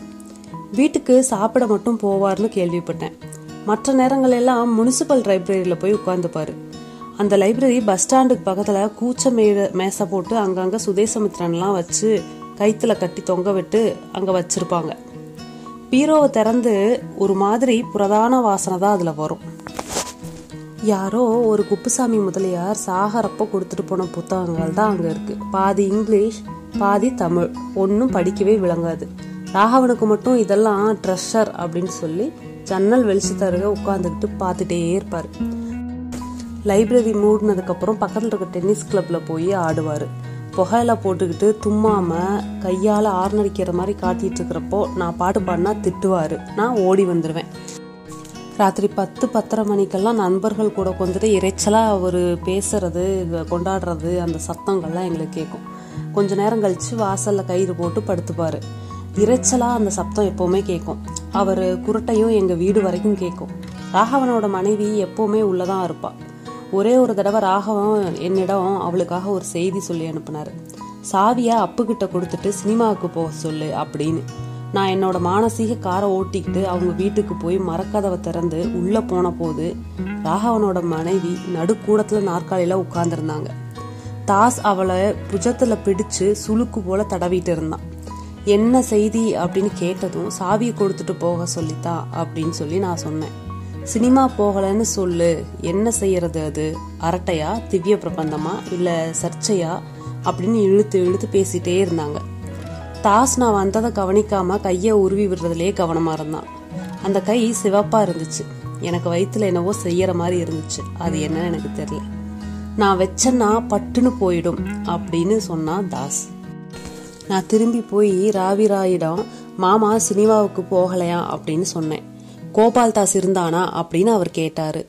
வீட்டுக்கு சாப்பிட மட்டும் போவார்னு கேள்விப்பட்டேன். மற்ற நேரங்கள் எல்லாம் முனிசிபல் லைப்ரரியில் போய் உட்காந்துப்பாரு அந்த லைப்ரரி பஸ் ஸ்டாண்டுக்கு பக்கத்தில் கூச்ச மே மேசை போட்டு அங்கங்கே சுதேசமித்ரன்லாம் வச்சு கைத்துல கட்டி தொங்க விட்டு அங்கே வச்சிருப்பாங்க. பீரோவை திறந்து ஒரு மாதிரி புரதான வாசனை தான் அதில் வரும். யாரோ ஒரு குப்புசாமி முதலியார் சாகரப்போ கொடுத்துட்டு போன புத்தகங்கள் தான் அங்கே இருக்கு. பாதி இங்கிலீஷ் பாதி தமிழ். ஒன்றும் படிக்கவே விளங்காது. ராகவனுக்கு மட்டும் இதெல்லாம் ட்ரெஷர் அப்படின்னு சொல்லி ஜன்னல் வெளிச்சத்தருக உட்காந்துக்கிட்டு பார்த்துட்டே இருப்பார். லைப்ரரி மூடினதுக்கப்புறம் பக்கத்தில் இருக்க டென்னிஸ் கிளப்பில் போய் ஆடுவார். புகையில போட்டுக்கிட்டு தும்மாமல் கையால் ஆர்னடிக்கிற மாதிரி காட்டிகிட்டு இருக்கிறப்போ நான் பாட்டு பாடினா திட்டுவார். நான் ஓடி வந்துடுவேன் ராத்திரி பத்து பத்தரை மணிக்கெல்லாம் நண்பர்கள் கூட கொஞ்சம் இறைச்சலாக அவர் பேசுறது கொண்டாடுறது அந்த சத்தங்கள்லாம் எங்களுக்கு கேட்கும். கொஞ்ச நேரம் கழித்து வாசலில் கயிறு போட்டு படுத்துப்பார். இறைச்சலாக அந்த சப்தம் எப்போவுமே கேட்கும் அவர் குருட்டையும் எங்கள் வீடு வரைக்கும் கேட்கும் ராகவனோட மனைவி எப்போவுமே உள்ளதான் இருப்பாள் ஒரே ஒரு தடவை ராகவன் என்னிடம் அவளுக்காக ஒரு செய்தி சொல்லி அனுப்புனார். சாவியை அப்புக்கிட்ட கொடுத்துட்டு சினிமாவுக்கு போக சொல்லு அப்படின்னு. நான் என்னோட மானசீக காரை ஓட்டிக்கிட்டு அவங்க வீட்டுக்கு போய் மரக்கதவை திறந்து உள்ளே போன போது ராகவனோட மனைவி நடுக்கூடத்தில் நாற்காலியில் உட்காந்துருந்தாங்க தாஸ் அவளை புஜத்தில் பிடிச்சு சுளுக்கு போல தடவிட்டு இருந்தான். என்ன செய்தி அப்படின்னு கேட்டதும் சாவியை கொடுத்துட்டு போக சொல்லித்தான் அப்படின்னு சொல்லி நான் சொன்னேன். சினிமா போகலன்னு சொல்லு. என்ன செய்யறது அது? அரட்டையா திவ்ய பிரபந்தமா இல்ல சர்ச்சையா? அப்படின்னு இழுத்து இழுத்து பேசிட்டே இருந்தாங்க. தாஸ் நான் வந்ததை கவனிக்காம கையை உருவி விடுறதுலயே கவனமா இருந்தான். அந்த கை சிவப்பா இருந்துச்சு. எனக்கு வயிற்றுல என்னவோ செய்யற மாதிரி இருந்துச்சு. அது என்னன்னு எனக்கு தெரியல. நான் வச்சேன்னா பட்டுன்னு போயிடும் அப்படின்னு சொன்னான் தாஸ். நான் திரும்பி போய் ராவிராயிடம் மாமா சினிமாவுக்கு போகலையா? அப்படின்னு சொன்னேன். கோபால் தாஸ் இருந்தானா? அப்படின்னு அவர் கேட்டாரு.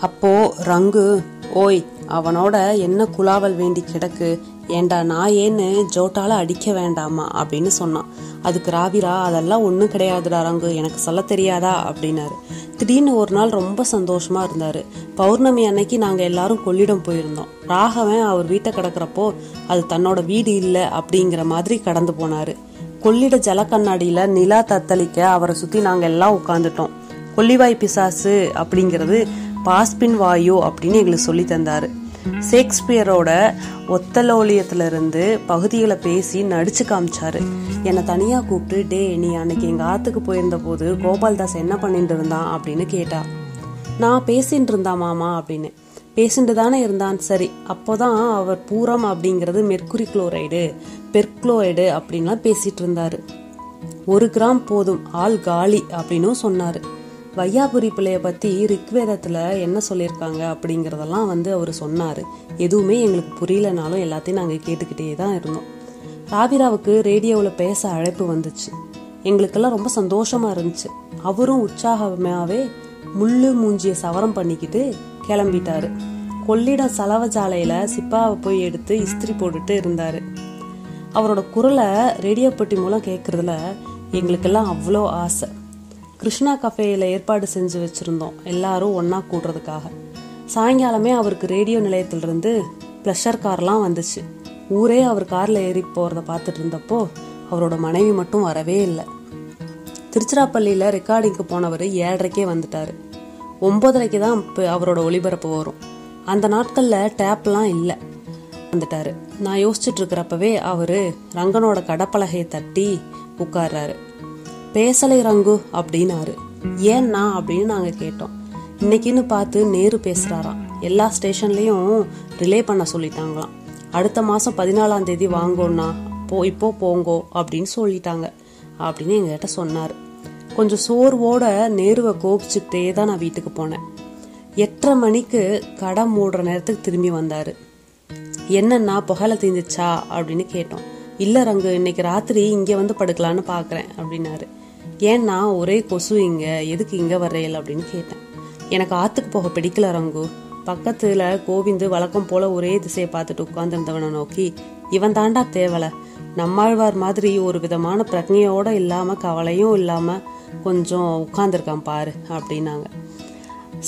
அப்போ ரங்கு ஓய் அவனோட என்ன குலாவல் வேண்டி கிடக்கு? ஏண்டா நான் ஏன்னு ஜோட்டால அடிக்க வேண்டாமா? அப்படின்னு சொன்னான். அதுக்கு ராவிரா அதெல்லாம் ஒன்றும் கிடையாதுடா ரங்கு எனக்கு சொல்ல தெரியாதா? அப்படின்னாரு. திடீர்னு ஒரு நாள் ரொம்ப சந்தோஷமா இருந்தாரு. பௌர்ணமி அன்னைக்கு நாங்க எல்லாரும் கொள்ளிடம் போயிருந்தோம். ராகவன் அவர் வீட்டை கிடக்குறப்போ அது தன்னோட வீடு இல்லை அப்படிங்கிற மாதிரி கடந்து போனாரு. கொள்ளிட ஜலக்கண்ணாடியில நிலா தத்தளிக்க அவரை சுத்தி நாங்க எல்லாம் உட்காந்துட்டோம் கொல்லிவாய் பிசாசு அப்படிங்கிறது பாஸ்பின் வாயு அப்படின்னு எங்களுக்கு சொல்லி தந்தாரு. ஷேக்ஸ்பியரோட ஒத்தலோலியத்திலிருந்து பகுதிகளை பேசி நடிச்சு காமிச்சாரு. என்னை தனியாக கூப்பிட்டு டே நீ அன்னைக்கு எங்கள் ஆத்துக்கு போயிருந்த போது கோபால்தாஸ் என்ன பண்ணிட்டு இருந்தான்? அப்படின்னு கேட்டா நான் பேசிட்டு இருந்தா மாமா அப்படின்னு. பேசிட்டு தானே இருந்தான். சரி அப்போதான் அவர் பூரம் அப்படிங்கிறது மெர்க்குரி குளோரைடு பெர்க்ளோரைடு அப்படின்லாம் பேசிட்டு இருந்தாரு. ஒரு கிராம் போதும் ஆள் காலி அப்படின்னும் சொன்னாரு. வையாபுரி பிள்ளைய பத்தி ரிக்வேதத்துல என்ன சொல்லியிருக்காங்க அப்படிங்கறதெல்லாம் வந்து அவர் சொன்னாரு. எதுவுமே எங்களுக்கு புரியலனாலும் எல்லாத்தையும் நாங்க கேட்டுக்கிட்டே தான் இருந்தோம். ராவிராவுக்கு ரேடியோவில் பேச அழைப்பு வந்துச்சு. எங்களுக்கெல்லாம் ரொம்ப சந்தோஷமா இருந்துச்சு. அவரும் உற்சாகமாவே முள்ளு மூஞ்சியை சவரம் பண்ணிக்கிட்டு கிளம்பிட்டாரு. கொள்ளிட சலவஜாலையில சிப்பாவை போய் எடுத்து இஸ்திரி போட்டுட்டு இருந்தாரு. அவரோட குரலை ரேடியோ பெட்டி மூலம் கேட்கறதுல எங்களுக்கெல்லாம் அவ்வளோ ஆசை. கிருஷ்ணா கஃபேயில் ஏற்பாடு செஞ்சு வச்சுருந்தோம். எல்லாரும் ஒன்றா கூடுறதுக்காக. சாயங்காலமே அவருக்கு ரேடியோ நிலையத்திலிருந்து ப்ளஷர் கார்லாம் வந்துச்சு. ஊரே அவர் காரில் ஏறி போகிறத பார்த்துட்டு இருந்தப்போ அவரோட மனைவி மட்டும் வரவே இல்லை. திருச்சிராப்பள்ளியில் ரெக்கார்டிங்க்கு போனவர் ஏழரைக்கே வந்துட்டார். ஒம்பதரைக்கு தான் இப்போ அவரோட ஒளிபரப்பு வரும். அந்த நாட்களில் டேப்லாம் இல்லை. வந்துட்டாரு. நான் யோசிச்சுட்டு இருக்கிறப்பவே அவர் ரங்கனோட கடப்பலகையை தட்டி உட்கார்றாரு. பேசலை ரங்கு அப்படின்னாரு. ஏன்னா அப்படின்னு நாங்கள் கேட்டோம். இன்னைக்குன்னு பார்த்து நேரு பேசுகிறாராம் எல்லா ஸ்டேஷன்லேயும் ரிலே பண்ண சொல்லிட்டாங்களாம். அடுத்த மாதம் பதினாலாம் தேதி வாங்கோண்ணா. போ இப்போ போங்கோ அப்படின்னு சொல்லிட்டாங்க. அப்படின்னு எங்ககிட்ட சொன்னார். கொஞ்சம் சோர்வோட நேருவை கோபிச்சுக்கிட்டே தான் நான் வீட்டுக்கு போனேன். எட்டரை மணிக்கு கடை மூடுற நேரத்துக்கு திரும்பி வந்தார். என்னன்னா புகழ தீந்துச்சா அப்படின்னு கேட்டோம். இல்லை ரங்கு இன்னைக்கு ராத்திரி இங்கே வந்து படுக்கலான்னு பார்க்குறேன் அப்படின்னாரு. ஏன்னா ஒரே கொசு இங்கே எதுக்கு இங்கே வர்றேல் அப்படின்னு கேட்டேன். எனக்கு ஆற்றுக்கு போக பிடிக்கல ரங்கு. பக்கத்தில் கோவிந்து வழக்கம் போல ஒரே திசையை பார்த்துட்டு உட்காந்துருந்தவனை நோக்கி இவன் தாண்டா தேவலை. நம்மாழ்வார் மாதிரி ஒரு விதமான பிரஜையோட இல்லாமல் கவலையும் இல்லாமல் கொஞ்சம் உட்காந்துருக்கான் பாரு அப்படின்னாங்க.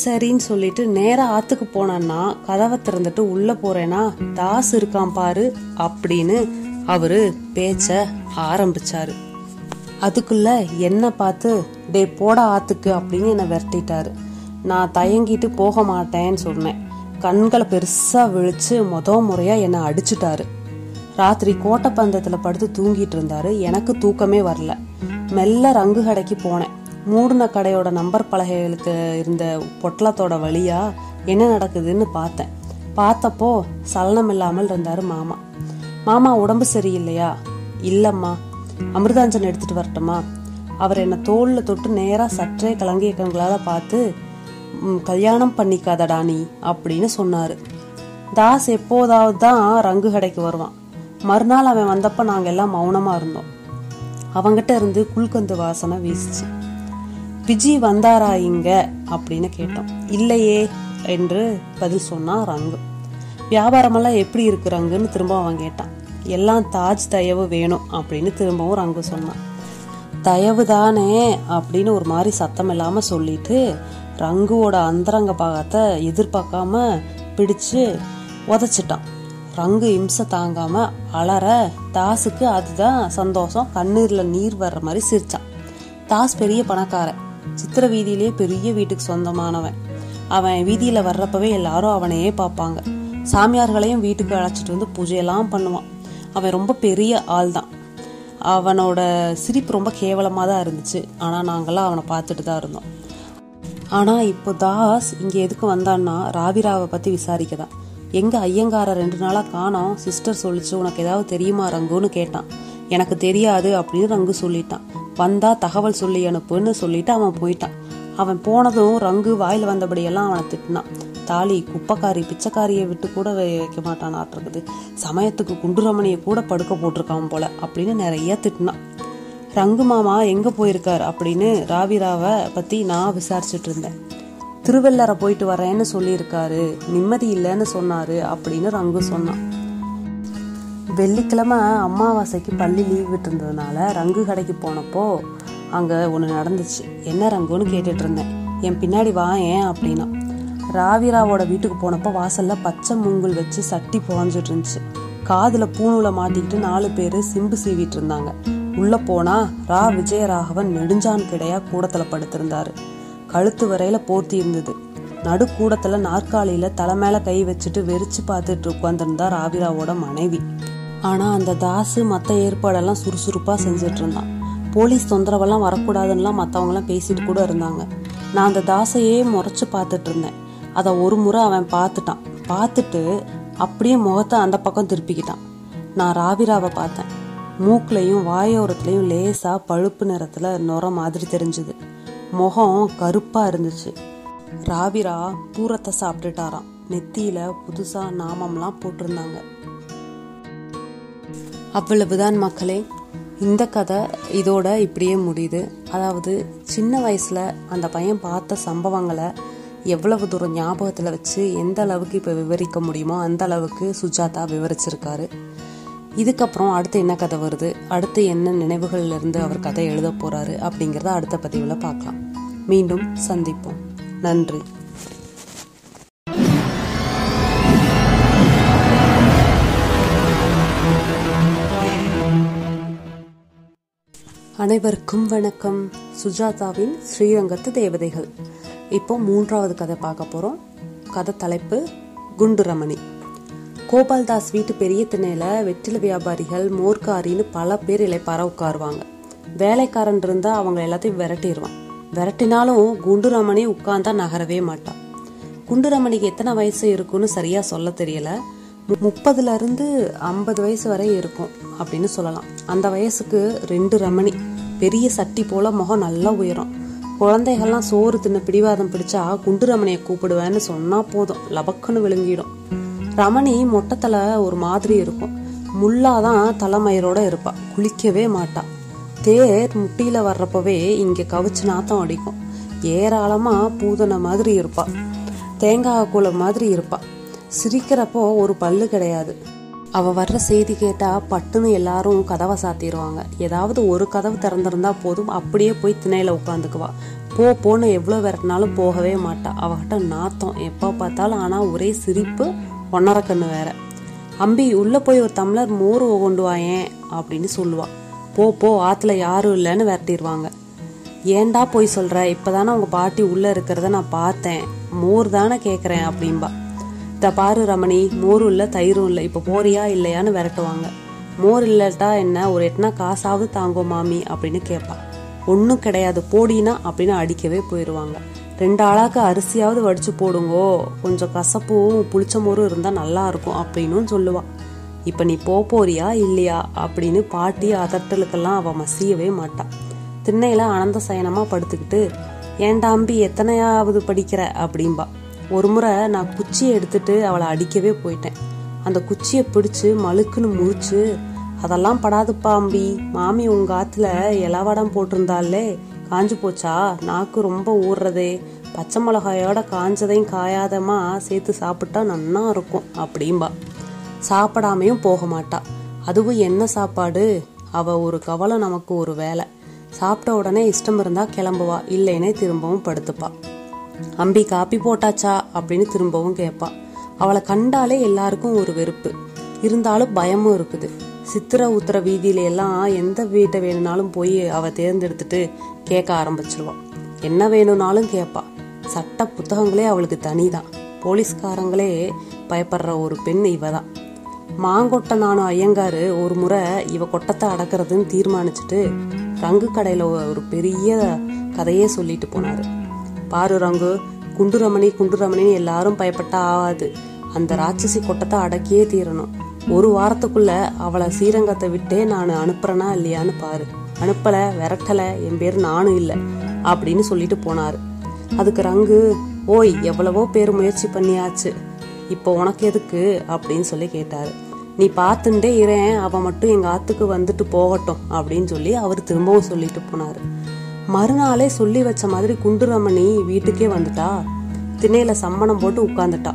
சரின்னு சொல்லிட்டு நேராக ஆற்றுக்கு போனான்னா கதவை திறந்துட்டு உள்ளே போகிறேன்னா தாஸ் இருக்கான் பாரு அப்படின்னு அவரு பேச்ச ஆரம்பிச்சாரு. அதுக்குள்ள என்னை பார்த்து டே போட ஆத்துக்கு அப்படின்னு என்னை விரட்டிட்டாரு. நான் தயங்கிட்டு போக மாட்டேன்னு சொன்னேன். கண்களை பெருசா விழிச்சு முத முறையா என்னை அடிச்சுட்டாரு. ராத்திரி கோட்டப்பந்தத்துல படுத்து தூங்கிட்டு இருந்தாரு. எனக்கு தூக்கமே வரல. மெல்ல ரங்கு கடைக்கு போனேன். மூடின கடையோட நம்பர் பலகைகளுக்கு இருந்த பொட்டலத்தோட வழியா என்ன நடக்குதுன்னு பார்த்தேன். பார்த்தப்போ சலனம் இல்லாமல் இருந்தாரு மாமா. மாமா உடம்பு சரியில்லையா? இல்லம்மா. அமிர்தாஞ்சன் எடுத்துட்டு வரட்டுமா? அவர் என்னை தோல்ல தொட்டு நேரா சற்றே கலங்கிய கண்களால பார்த்து கல்யாணம் பண்ணிக்காதடா நீ அப்படின்னு சொன்னாரு. தாஸ் எப்போதாவது தான் ரங்கு கடைக்கு வருவான். மறுநாள் அவன் வந்தப்ப நாங்க எல்லாம் மௌனமா இருந்தோம். அவங்கிட்ட இருந்து குல்கந்து வாசனை வீசிச்சு. விஜி வந்தாரா இங்க? அப்படின்னு கேட்டோம். இல்லையே என்று பதில் சொன்னான் ரங்கு. வியாபாரமெல்லாம் எப்படி இருக்கு ரங்குன்னு திரும்ப அவன் கேட்டான். எல்லாம் தாஜ் தயவு வேணும் அப்படின்னு திரும்பவும் ரங்கு சொன்னான். தயவு தானே அப்படின்னு ஒரு மாதிரி சத்தம் இல்லாமல் சொல்லிட்டு ரங்குவோட அந்தரங்க பாகத்தை எதிர்பார்க்காம பிடிச்சு உதச்சிட்டான். ரங்கு இம்சை தாங்காம அலற தாஸுக்கு அதுதான் சந்தோஷம். கண்ணீரில் நீர் வர்ற மாதிரி சிரிச்சான். தாஸ் பெரிய பணக்காரன். சித்திர வீதியிலே பெரிய வீட்டுக்கு சொந்தமானவன். அவன் வீதியில வர்றப்பவே எல்லாரும் அவனையே பார்ப்பாங்க. சாமியார்களையும் வீட்டுக்கு அழைச்சிட்டு வந்து பூஜையெல்லாம் பண்ணுவான். அவன் ரொம்ப பெரிய ஆள் தான் அவனோட சிரிப்பு ரொம்ப கேவலமாக தான் இருந்துச்சு. ஆனால் நாங்களாம் அவனை பார்த்துட்டு தான் இருந்தோம். ஆனால் இப்போ தாஸ் இங்கே எதுக்கு வந்தான்னா ராவிராவை பற்றி விசாரிக்க தான் எங்கே ஐயங்கார ரெண்டு நாளாக காணோம். சிஸ்டர் சொல்லிச்சு உனக்கு ஏதாவது தெரியுமா ரங்குன்னு? கேட்டான். எனக்கு தெரியாது அப்படின்னு ரங்கு சொல்லிட்டான். வந்தா தகவல் சொல்லி அனுப்புன்னு சொல்லிட்டு அவன் போயிட்டான். அவன் போனதும் ரங்கு வாயில் வந்தபடியெல்லாம் அவனை திட்டினான். தாலி குப்பைக்காரி பிச்சைக்காரியை விட்டு கூட வைக்க மாட்டான் ஆர்டர் இருக்குது. சமயத்துக்கு குண்டுரமணியை கூட படுக்க போட்டிருக்கான் போல அப்படின்னு நிறைய திட்டினான் ரங்கு மாமா எங்கே போயிருக்கார் அப்படின்னு ராவிராவை பற்றி நான் விசாரிச்சுட்டு இருந்தேன். திருவள்ளரை போயிட்டு வரேன்னு சொல்லியிருக்காரு நிம்மதி இல்லைன்னு சொன்னாரு அப்படின்னு ரங்கு சொன்னான். வெள்ளிக்கிழமை அமாவாசைக்கு பள்ளி லீவ் விட்டுருந்ததுனால ரங்கு கடைக்கு போனப்போ அங்கே ஒன்று நடந்துச்சு. என்ன ரங்குன்னு கேட்டுட்டு இருந்தேன். என் பின்னாடி வா ஏன் அப்படின்னா. ராவிராவோட வீட்டுக்கு போனப்போ வாசல்ல பச்சை மூங்கல் வச்சு சட்டி புகஞ்சிட்டு இருந்துச்சு. காதுல பூணூல மாட்டிக்கிட்டு நாலு பேர் சிம்பு சீவிட்டு இருந்தாங்க. உள்ள போனா ரா விஜயராகவன் நெடுஞ்சான் கிடையா கூடத்துல படுத்திருந்தாரு. கழுத்து வரையில போர்த்தி இருந்தது. நடு கூடத்துல நாற்காலியில தலை மேல கை வச்சுட்டு வெறிச்சு பார்த்துட்டு உட்காந்துருந்தா ராவிராவோட மனைவி. ஆனா அந்த தாசு மத்த ஏற்பாடெல்லாம் சுறுசுறுப்பா செஞ்சுட்டு இருந்தான். போலீஸ் தொந்தரவெல்லாம் வரக்கூடாதுன்னுலாம் மற்றவங்களாம் பேசிட்டு கூட இருந்தாங்க. நான் அந்த தாசையே முறைச்சு பார்த்துட்டு இருந்தேன். அதை ஒரு முறை அவன் பார்த்துட்டான். பார்த்துட்டு அப்படியே முகத்தை அந்த பக்கம் திருப்பிக்கிட்டான். நான் ராவிராவை பார்த்தேன். மூக்குலையும் வாயோரத்துலையும் லேசாக பழுப்பு நிறத்தில் நுர மாதிரி தெரிஞ்சுது. முகம் கருப்பாக இருந்துச்சு. ராவிரா பூரத்தை சாப்பிட்டுட்டாராம். நெத்தியில் புதுசாக நாமம்லாம் போட்டிருந்தாங்க. அவ்வளவுதான் மக்களே. இந்த கதை இதோட இப்படியே முடியுது. அதாவது சின்ன வயசில் அந்த பையன் பார்த்த சம்பவங்களை எவ்வளவு தூரம் ஞாபகத்தில் வச்சு எந்த அளவுக்கு இப்போ விவரிக்க முடியுமோ அந்த அளவுக்கு சுஜாதா விவரிச்சிருக்காரு. இதுக்கப்புறம் அடுத்து என்ன கதை வருது? அடுத்து என்ன நினைவுகள்லேருந்து அவர் கதை எழுத போகிறாரு அப்படிங்கிறத அடுத்த பதிவில் பார்க்கலாம். மீண்டும் சந்திப்போம். நன்றி. அனைவருக்கும் வணக்கம். சுஜாதாவின் ஸ்ரீரங்கத்து தேவதைகள். இப்போ மூன்றாவது கதை பார்க்க போறோம். கதை தலைப்பு குண்டு ரமணி கோபால்தாஸ் வீட்டு பெரிய திண்ணையில வெற்றில வியாபாரிகள் மோர்காரின்னு பல பேர் இலைப்பார உட்காருவாங்க. வேலைக்காரன் இருந்தா அவங்க எல்லாத்தையும் விரட்டிடுவான் விரட்டினாலும் குண்டு ரமணி உட்கார்ந்தா நகரவே மாட்டான். குண்டு ரமணிக்கு எத்தனை வயசு இருக்கும்னு சரியா சொல்ல தெரியல. மு- முப்பதுல இருந்து ஐம்பது வயசு வரை இருக்கும் அப்படின்னு சொல்லலாம். அந்த வயசுக்கு ரெண்டு ரமணி. பெரிய சட்டி போல முகம் நல்லா உயரும். குழந்தைகள்லாம் சோறு தின்ன பிடிவாதம் பிடிச்சா குண்டு ரமணியை கூப்பிடுவேன்னு சொன்னா போதும். லபக்குன்னு விழுங்கிடும். ரமணி மொட்டத்தில் ஒரு மாதிரி இருக்கும். முள்ளாதான் தலைமயிரோட இருப்பா. குளிக்கவே மாட்டா. தேர் முட்டியில வர்றப்பவே இங்க கவிச்சு நாத்தம் அடிக்கும். ஏராளமா பூதனை மாதிரி இருப்பா. தேங்காய் கூளை மாதிரி இருப்பா. சிரிக்கிறப்போ ஒரு பல்லு கிடையாது. அவ வர்ற செய்தி கேட்டா பட்டுன்னு எல்லாரும் கதவை சாத்திடுவாங்க ஏதாவது ஒரு கதவு திறந்திருந்தா போதும் அப்படியே போய் திணையில உட்காந்துக்குவா. போ போன்னு எவ்வளவு விரட்டினாலும் போகவே மாட்டா. அவகிட்ட நாத்தம். எப்போ பார்த்தாலும் ஆனா ஒரே சிரிப்பு ஒன்னரை கண்ணு வேற. அம்பி உள்ள போய் ஒரு தமிழர் மோர் கொண்டு வாயேன் அப்படின்னு சொல்லுவா. போ போ ஆத்துல யாரும் இல்லைன்னு விரட்டிடுவாங்க ஏன்டா போய் சொல்ற? இப்பதானே உங்க பாட்டி உள்ள இருக்கிறத நான் பார்த்தேன். மோர் தானே கேக்குறேன் அப்படின்பா இதை பாரு ரமணி மோரும் இல்லை தயிரும் இல்லை இப்போ போறியா இல்லையான்னு விரட்டுவாங்க. மோர் இல்லட்டா என்ன ஒரு எட்டுனா காசாவது தாங்கோ மாமி அப்படின்னு கேட்பா ஒன்றும் கிடையாது போடினா அப்படின்னு அடிக்கவே போயிடுவாங்க ரெண்டு ஆளாக்கு அரிசியாவது வடிச்சு போடுங்கோ கொஞ்சம் கசப்பும் புளிச்ச மோரும் இருந்தால் நல்லா இருக்கும் அப்படின்னும் சொல்லுவாள் இப்போ நீ போ போறியா இல்லையா அப்படின்னு பாட்டி அதட்டலுக்கெல்லாம் அவள் மசியவே மாட்டான் திண்ணையில் அனந்த சயனமாக படுத்துக்கிட்டு ஏன்டாம்பி எத்தனையாவது படிக்கிற? அப்படிம்பா. ஒரு முறை நான் குச்சியை எடுத்துட்டு அவளை அடிக்கவே போயிட்டேன். அந்த குச்சியை பிடிச்சு மழுக்குன்னு முறிச்சு அதெல்லாம் படாது பாம்பி மாமி உங்க ஆத்துல இலவடம் போட்டிருந்தாலே காஞ்சு போச்சா? நாக்கு ரொம்ப ஊறுறதே பச்சை மிளகாயோட காஞ்சதையும் காயாதமா சேர்த்து சாப்பிட்டா நன்னா இருக்கும் அப்படிம்பா. சாப்பிடாமையும் போக மாட்டா. அதுவும் என்ன சாப்பாடு? அவ ஒரு கவலை நமக்கு ஒரு வேலை. சாப்பிட்ட உடனே இஷ்டம் இருந்தா கிளம்புவா. இல்லைன்னே திரும்பவும் படுத்துப்பா. அம்பி காப்பி போட்டாச்சா அப்படின்னு திரும்பவும் கேட்பா அவளை கண்டாலே எல்லாருக்கும் ஒரு வெறுப்பு. இருந்தாலும் பயமும் இருக்குது. சித்திர உத்தர வீதியில எல்லாம் எந்த வீட்டை வேணும்னாலும் போய் அவ தேர்ந்தெடுத்துட்டு கேட்க ஆரம்பிச்சிருவா. என்ன வேணும்னாலும் கேட்பா சட்ட புத்தகங்களே அவளுக்கு தனிதான். போலீஸ்காரங்களே பயப்படுற ஒரு பெண் இவ தான் மாங்கொட்டை நானும் ஐயங்காரு ஒரு முறை இவ கொட்டத்தை அடக்கிறதுன்னு தீர்மானிச்சுட்டு ரங்கு கடையில ஒரு பெரிய கதையே சொல்லிட்டு போனாரு. பாரு ரங்கு குண்டுரமணி குண்டுரமணின்னு எல்லாரும் பயப்பட்டா ஆகாது அந்த ராட்சசி கொட்டத்தை அடக்கியே தீரணும். ஒரு வாரத்துக்குள்ள அவளை ஸ்ரீரங்கத்தை விட்டே நான் அனுப்புறேனா இல்லையான்னு பாரு. அனுப்பல விரட்டல என் பேர் நானும் இல்லை அப்படின்னு சொல்லிட்டு போனாரு. அதுக்கு ரங்கு ஓய் எவ்வளவோ பேர் முயற்சி பண்ணியாச்சு. இப்போ உனக்கு எதுக்கு? அப்படின்னு சொல்லி கேட்டாரு. நீ பார்த்துட்டே இரேன் அவன் மட்டும் எங்க ஆத்துக்கு வந்துட்டு போகட்டும் அப்படின்னு சொல்லி அவர் திரும்பவும் சொல்லிட்டு போனாரு. மறுநாளே சொல்லி வச்ச மாதிரி குண்டுரமணி வீட்டுக்கே வந்துட்டா. திணையில சம்மணம் போட்டு உட்காந்துட்டா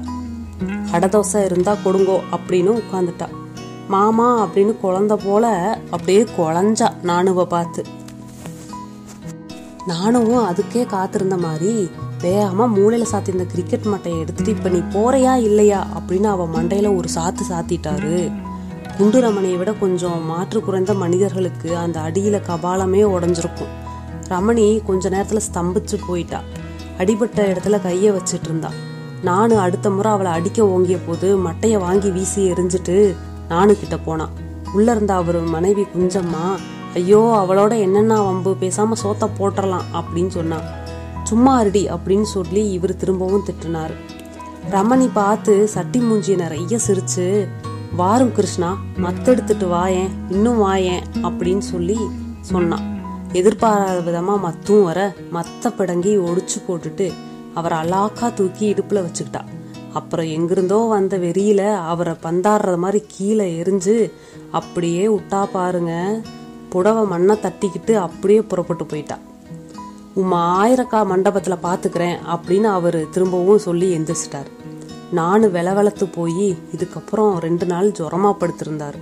அடதோசை இருந்தா கொடுங்கோ அப்படின்னு உட்காந்துட்டா மாமா அப்படின்னு குழந்த போல அப்படியே குழஞ்சா நானுவ பார்த்து. நானும் அதுக்கே காத்திருந்த மாதிரி வேகமா மூளையில சாத்தியிருந்த கிரிக்கெட் மட்டையை எடுத்துட்டு இப்ப நீ போறையா இல்லையா அப்படின்னு அவ மண்டையில ஒரு சாத்து சாத்திட்டாரு. குண்டு ரமணியை விட கொஞ்சம் மாற்று குறைந்த மனிதர்களுக்கு அந்த அடியில கபாலமே உடஞ்சிருக்கும். ரமணி கொஞ்ச நேரத்துல ஸ்தம்பிச்சு போயிட்டா. அடிபட்ட இடத்துல கைய வச்சிட்டு இருந்தா. நானு அடுத்த முறை அவளை அடிக்க ஓங்கிய போது மட்டைய வாங்கி வீசி எரிஞ்சிட்டு நானு கிட்ட போனான் உள்ள இருந்த அவர் மனைவி குஞ்சம்மா ஐயோ அவளோட என்னென்ன வம்பு பேசாம சோத்த போட்டுடலாம் அப்படின்னு சொன்னான் சும்மா அருடி அப்படின்னு சொல்லி இவர் திரும்பவும் திட்டினாரு. ரமணி பார்த்து சட்டி மூஞ்சிய நிறைய சிரிச்சு வாரும் கிருஷ்ணா மத்தெடுத்துட்டு வாயேன் இன்னும் வாயேன் அப்படின்னு சொல்லி சொன்னான் எதிர்பாராத விதமா மத்தும் வர மத்த பிடங்கி ஒடிச்சு போட்டுட்டு அவரை அலாக்கா தூக்கி இடுப்புல வச்சுக்கிட்டா. அப்புறம் எங்கிருந்தோ வந்த வெறியில அவரை பந்தாடுற மாதிரி கீழே எரிஞ்சு அப்படியே விட்டா பாருங்க. புடவை மண்ணை தட்டிக்கிட்டு அப்படியே புறப்பட்டு போயிட்டா. உமா ஆயிரக்கா மண்டபத்துல பாத்துக்கிறேன் அப்படின்னு அவரு திரும்பவும் சொல்லி எந்திரிச்சிட்டார். நானும் வெளவெளத்து போய் இதுக்கப்புறம் ரெண்டு நாள் ஜுரமா படுத்திருந்தாரு.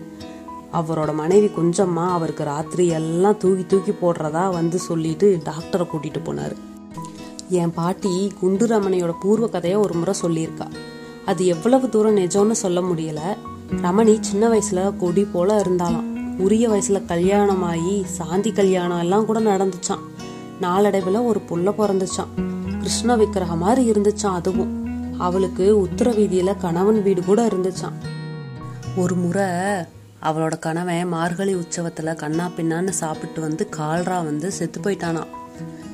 அவரோட மனைவி கொஞ்சம்மா அவருக்கு ராத்திரி எல்லாம் தூக்கி தூக்கி போடுறதா வந்து சொல்லிட்டு டாக்டரை கூட்டிட்டு போனார். என் பாட்டி குண்டுரமணியோட பூர்வ கதையை ஒரு முறை சொல்லியிருக்கா. அது எவ்வளவு தூரம் நிஜம்னு சொல்ல முடியல. ரமணி சின்ன வயசுல கொடி போல இருந்தாலாம். உரிய வயசுல கல்யாணமாகி சாந்தி கல்யாணம் எல்லாம் கூட நடந்துச்சான் நாளடைவில் ஒரு புள்ள பிறந்துச்சான் கிருஷ்ண விக்கிரக மாதிரி இருந்துச்சான் அதுவும். அவளுக்கு உத்தர வீதியில கணவன் வீடு கூட இருந்துச்சான் ஒரு முறை அவளோட கணவன் மார்கழி உற்சவத்தில் கண்ணா பின்னான்னு சாப்பிட்டு வந்து கால்ரா வந்து செத்து போயிட்டானான்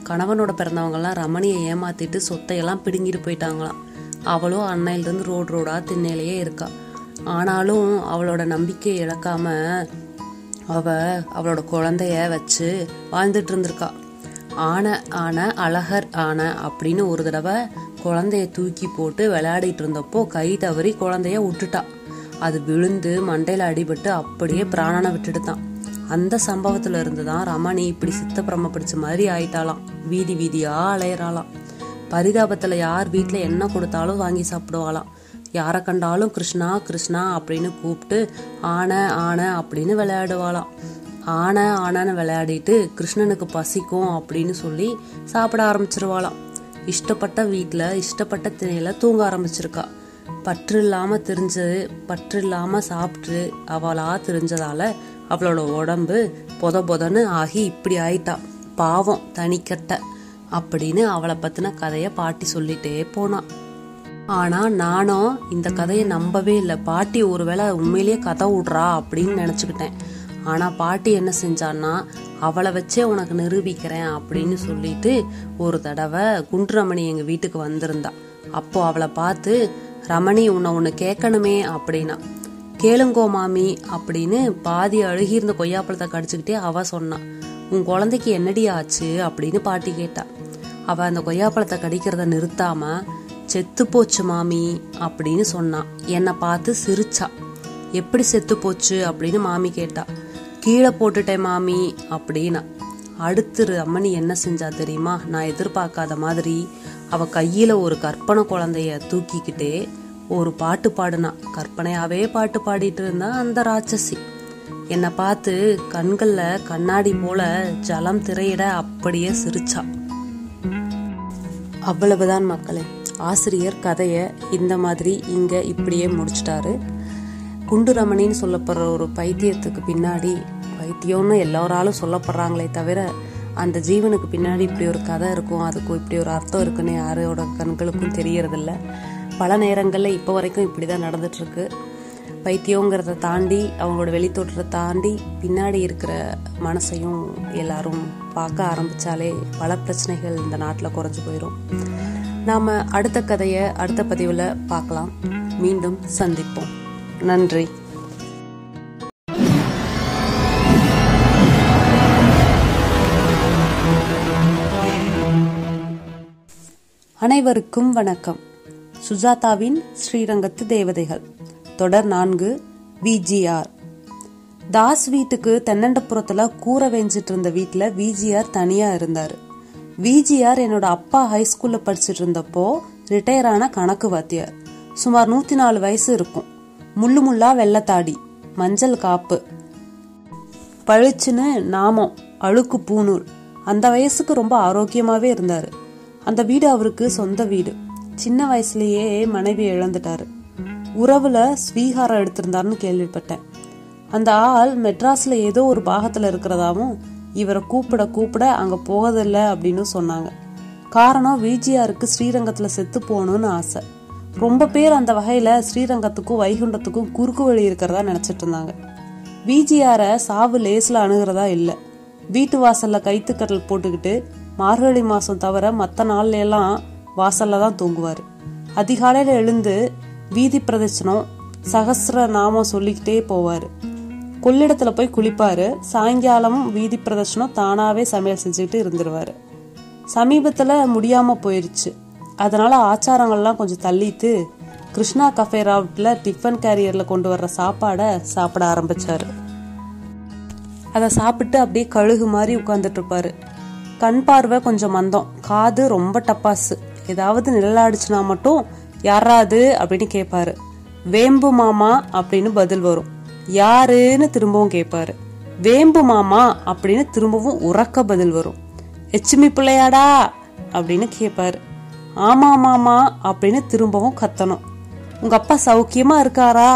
கணவனோட பிறந்தவங்கெல்லாம் ரமணியை ஏமாத்திட்டு சொத்தையெல்லாம் பிடுங்கிட்டு போயிட்டாங்களாம். அவளும் அன்னையிலிருந்து ரோடு ரோடாக திண்ணையிலேயே இருக்கா. ஆனாலும் அவளோட நம்பிக்கையை இழக்காம அவ அவளோட குழந்தைய வச்சு வாழ்ந்துட்டு இருந்திருக்கா ஆன ஆன அழகர் ஆன அப்படின்னு ஒரு தடவை குழந்தைய தூக்கி போட்டு விளையாடிட்டு இருந்தப்போ கை தவறி குழந்தைய விட்டுட்டா அது விழுந்து மண்டையில் அடிபட்டு அப்படியே பிராணனை விட்டுடுதான். அந்த சம்பவத்துல இருந்து தான் ரமணி இப்படி சித்தப்பிரம பிடிச்ச மாதிரி ஆயிட்டாலாம் வீதி வீதியா அலையறாளாம். பரிதாபத்துல யார் வீட்டில் என்ன கொடுத்தாலும் வாங்கி சாப்பிடுவாளாம். யாரை கண்டாலும் கிருஷ்ணா கிருஷ்ணா அப்படின்னு கூப்பிட்டு ஆன ஆன அப்படின்னு விளையாடுவாளாம். ஆன ஆனான்னு விளையாடிட்டு கிருஷ்ணனுக்கு பசிக்கும் அப்படின்னு சொல்லி சாப்பிட ஆரம்பிச்சிருவாளாம். இஷ்டப்பட்ட வீட்டில் இஷ்டப்பட்ட திணையில தூங்க ஆரம்பிச்சிருக்கா. பற்று இல்லாமல் தெரிஞ்சது பற்று இல்லாமல் சாப்பிட்டு அவளாக தெரிஞ்சதால அவளோட உடம்பு பொத பொதன்னு ஆகி இப்படி ஆயிட்டா. பாவம் தனிக்கட்டை அப்படின்னு அவளை பற்றின கதையை பாட்டி சொல்லிட்டே போனான் ஆனா நானும் இந்த கதையை நம்பவே இல்லை. பாட்டி ஒருவேளை உண்மையிலேயே கதை விடுறா அப்படின்னு நினச்சிக்கிட்டேன். ஆனால் பாட்டி என்ன செஞ்சான்னா அவளை வச்சே உனக்கு நிரூபிக்கிறேன் அப்படின்னு சொல்லிட்டு ஒரு தடவை குண்டுரமணி எங்கள் வீட்டுக்கு வந்திருந்தா. அப்போ அவளை பார்த்து ரமணி உன்னை ஒன்று கேட்கணுமே அப்படின்னா. கேளுங்கோ மாமி அப்படின்னு பாதி அழுகியிருந்த கொய்யாப்பழத்தை கடிச்சுக்கிட்டே அவ சொன்னான் உன் குழந்தைக்கு என்னடி ஆச்சு அப்படின்னு பாட்டி கேட்டா. அவ அந்த கொய்யாப்பழத்தை கடிக்கிறத நிறுத்தாம செத்து போச்சு மாமி அப்படின்னு சொன்னான் என்னை பார்த்து சிரிச்சா. எப்படி செத்து போச்சு? அப்படின்னு மாமி கேட்டா. கீழே போட்டுட்டேன் மாமி அப்படின்னா. அடுத்து ரமணி என்ன செஞ்சா தெரியுமா? நான் எதிர்பார்க்காத மாதிரி அவள் கையில ஒரு கற்பனை குழந்தைய தூக்கிக்கிட்டே ஒரு பாட்டு பாடுனா. கற்பனையாவே பாட்டு பாடிட்டு இருந்தா அந்த ராட்சசி. என்னை பார்த்து கண்கள்ல கண்ணாடி போல ஜலம் திரையிட அப்படியே சிரிச்சா. அவ்வளவுதான் மக்களே ஆசிரியர் கதையை இந்த மாதிரி இங்க இப்படியே முடிச்சிட்டாரு. குண்டு ரமணின்னு சொல்லப்படுற ஒரு பைத்தியத்துக்கு பின்னாடி பைத்தியம்னு எல்லோராலும் சொல்லப்படுறாங்களே தவிர அந்த ஜீவனுக்கு பின்னாடி இப்படி ஒரு கதை இருக்கும் அதுக்கும் இப்படி ஒரு அர்த்தம் இருக்குன்னு யாரோட கண்களுக்கும் தெரியறதில்ல. பல நேரங்களில் இப்போ வரைக்கும் இப்படி தான் நடந்துட்டுருக்கு. பைத்தியங்கிறத தாண்டி அவங்களோட வெளித்தோற்றத்தை தாண்டி பின்னாடி இருக்கிற மனசையும் எல்லாரும் பார்க்க ஆரம்பித்தாலே பல பிரச்சனைகள் இந்த நாட்டில் குறைஞ்சி போயிடும் நாம் அடுத்த கதையை அடுத்த பதிவில் பார்க்கலாம். மீண்டும் சந்திப்போம். நன்றி. அனைவருக்கும் வணக்கம். சுஜாதாவின் ஸ்ரீரங்கத்து தேவதைகள். தொடர் நான்கு விஜிஆர் தாஸ் வீட்டுக்கு தென்னண்டபுரத்துல கூரை வேஞ்சிட்டு இருந்த வீட்டுல விஜிஆர் தனியா இருந்தாரு. விஜிஆர் என்னோட அப்பா ஹைஸ்கூல்ல படிச்சிட்டு இருந்தப்போ ரிட்டையர் ஆன கணக்கு வாத்தியார். சுமார் நூத்தி நாலு வயசு இருக்கும். முள்ளு முள்ளா வெள்ளத்தாடி மஞ்சள் காப்பு பழிச்சுன்னு நாமம் அழுக்கு பூநூல் அந்த வயசுக்கு ரொம்ப ஆரோக்கியமாவே இருந்தாரு. அந்த வீடு அவருக்கு சொந்த வீடு. சின்ன வயசுலயே மனைவி இழந்துட்டாரு. உறவுல ஸ்வீகாரம் எடுத்திருந்தாருன்னு கேள்விப்பட்டேன். அந்த ஆள் மெட்ராஸ்ல ஏதோ ஒரு பாகத்துல இருக்கிறதாவும் இவரை கூப்பிட கூப்பிட அங்க போகதில்ல அப்படின்னு சொன்னாங்க. காரணம் விஜிஆருக்கு ஸ்ரீரங்கத்துல செத்து போகணும்னு ஆசை. ரொம்ப பேர் அந்த வகையில ஸ்ரீரங்கத்துக்கும் வைகுண்டத்துக்கும் குறுக்கு வழி இருக்கிறதா நினைச்சிட்டு இருந்தாங்க. விஜிஆரை சாவு லேஸ்ல அணுகிறதா இல்ல. வீட்டு வாசல்ல கைத்துக்கட்டல் போட்டுக்கிட்டு மார்கழி மாதம் தவிர மற்ற நாள்ல எல்லாம் தான் தூங்குவார். அதிகாலையில் எழுந்து வீதி பிரதட்சணம் சகசிர நாமம் சொல்லிக்கிட்டே போவார். கொள்ளிடத்துல போய் குளிப்பார். சாயங்காலமும் வீதி பிரதர்ஷனம் தானாகவே சமையல் செஞ்சுக்கிட்டு இருந்துருவார். சமீபத்தில் முடியாமல் போயிடுச்சு அதனால் ஆச்சாரங்கள்லாம் கொஞ்சம் தள்ளிட்டு கிருஷ்ணா கஃபே ராவுட்டில் டிஃபன் கேரியரில் கொண்டு வர்ற சாப்பாடை சாப்பிட ஆரம்பித்தார் அதை சாப்பிட்டு அப்படியே கழுகு மாதிரி உட்காந்துட்டு இருப்பாரு. கண் பார்வை கொஞ்சம் மந்தம். காது ரொம்ப டப்பாசு ஏதாவது நிழலாடுச்சுனா மட்டும் யாராது அப்படின்னு கேட்பாரு வேம்பு மாமா அப்படின்னு பதில் வரும். யாருன்னு திரும்பவும் கேட்பாரு வேம்பு மாமா அப்படின்னு திரும்பவும் உறக்க பதில் வரும். எச்சுமி பிள்ளையாடா அப்படின்னு கேட்பாரு ஆமா மாமா அப்படின்னு திரும்பவும் கத்தணும். உங்க அப்பா சௌக்கியமா இருக்காரா?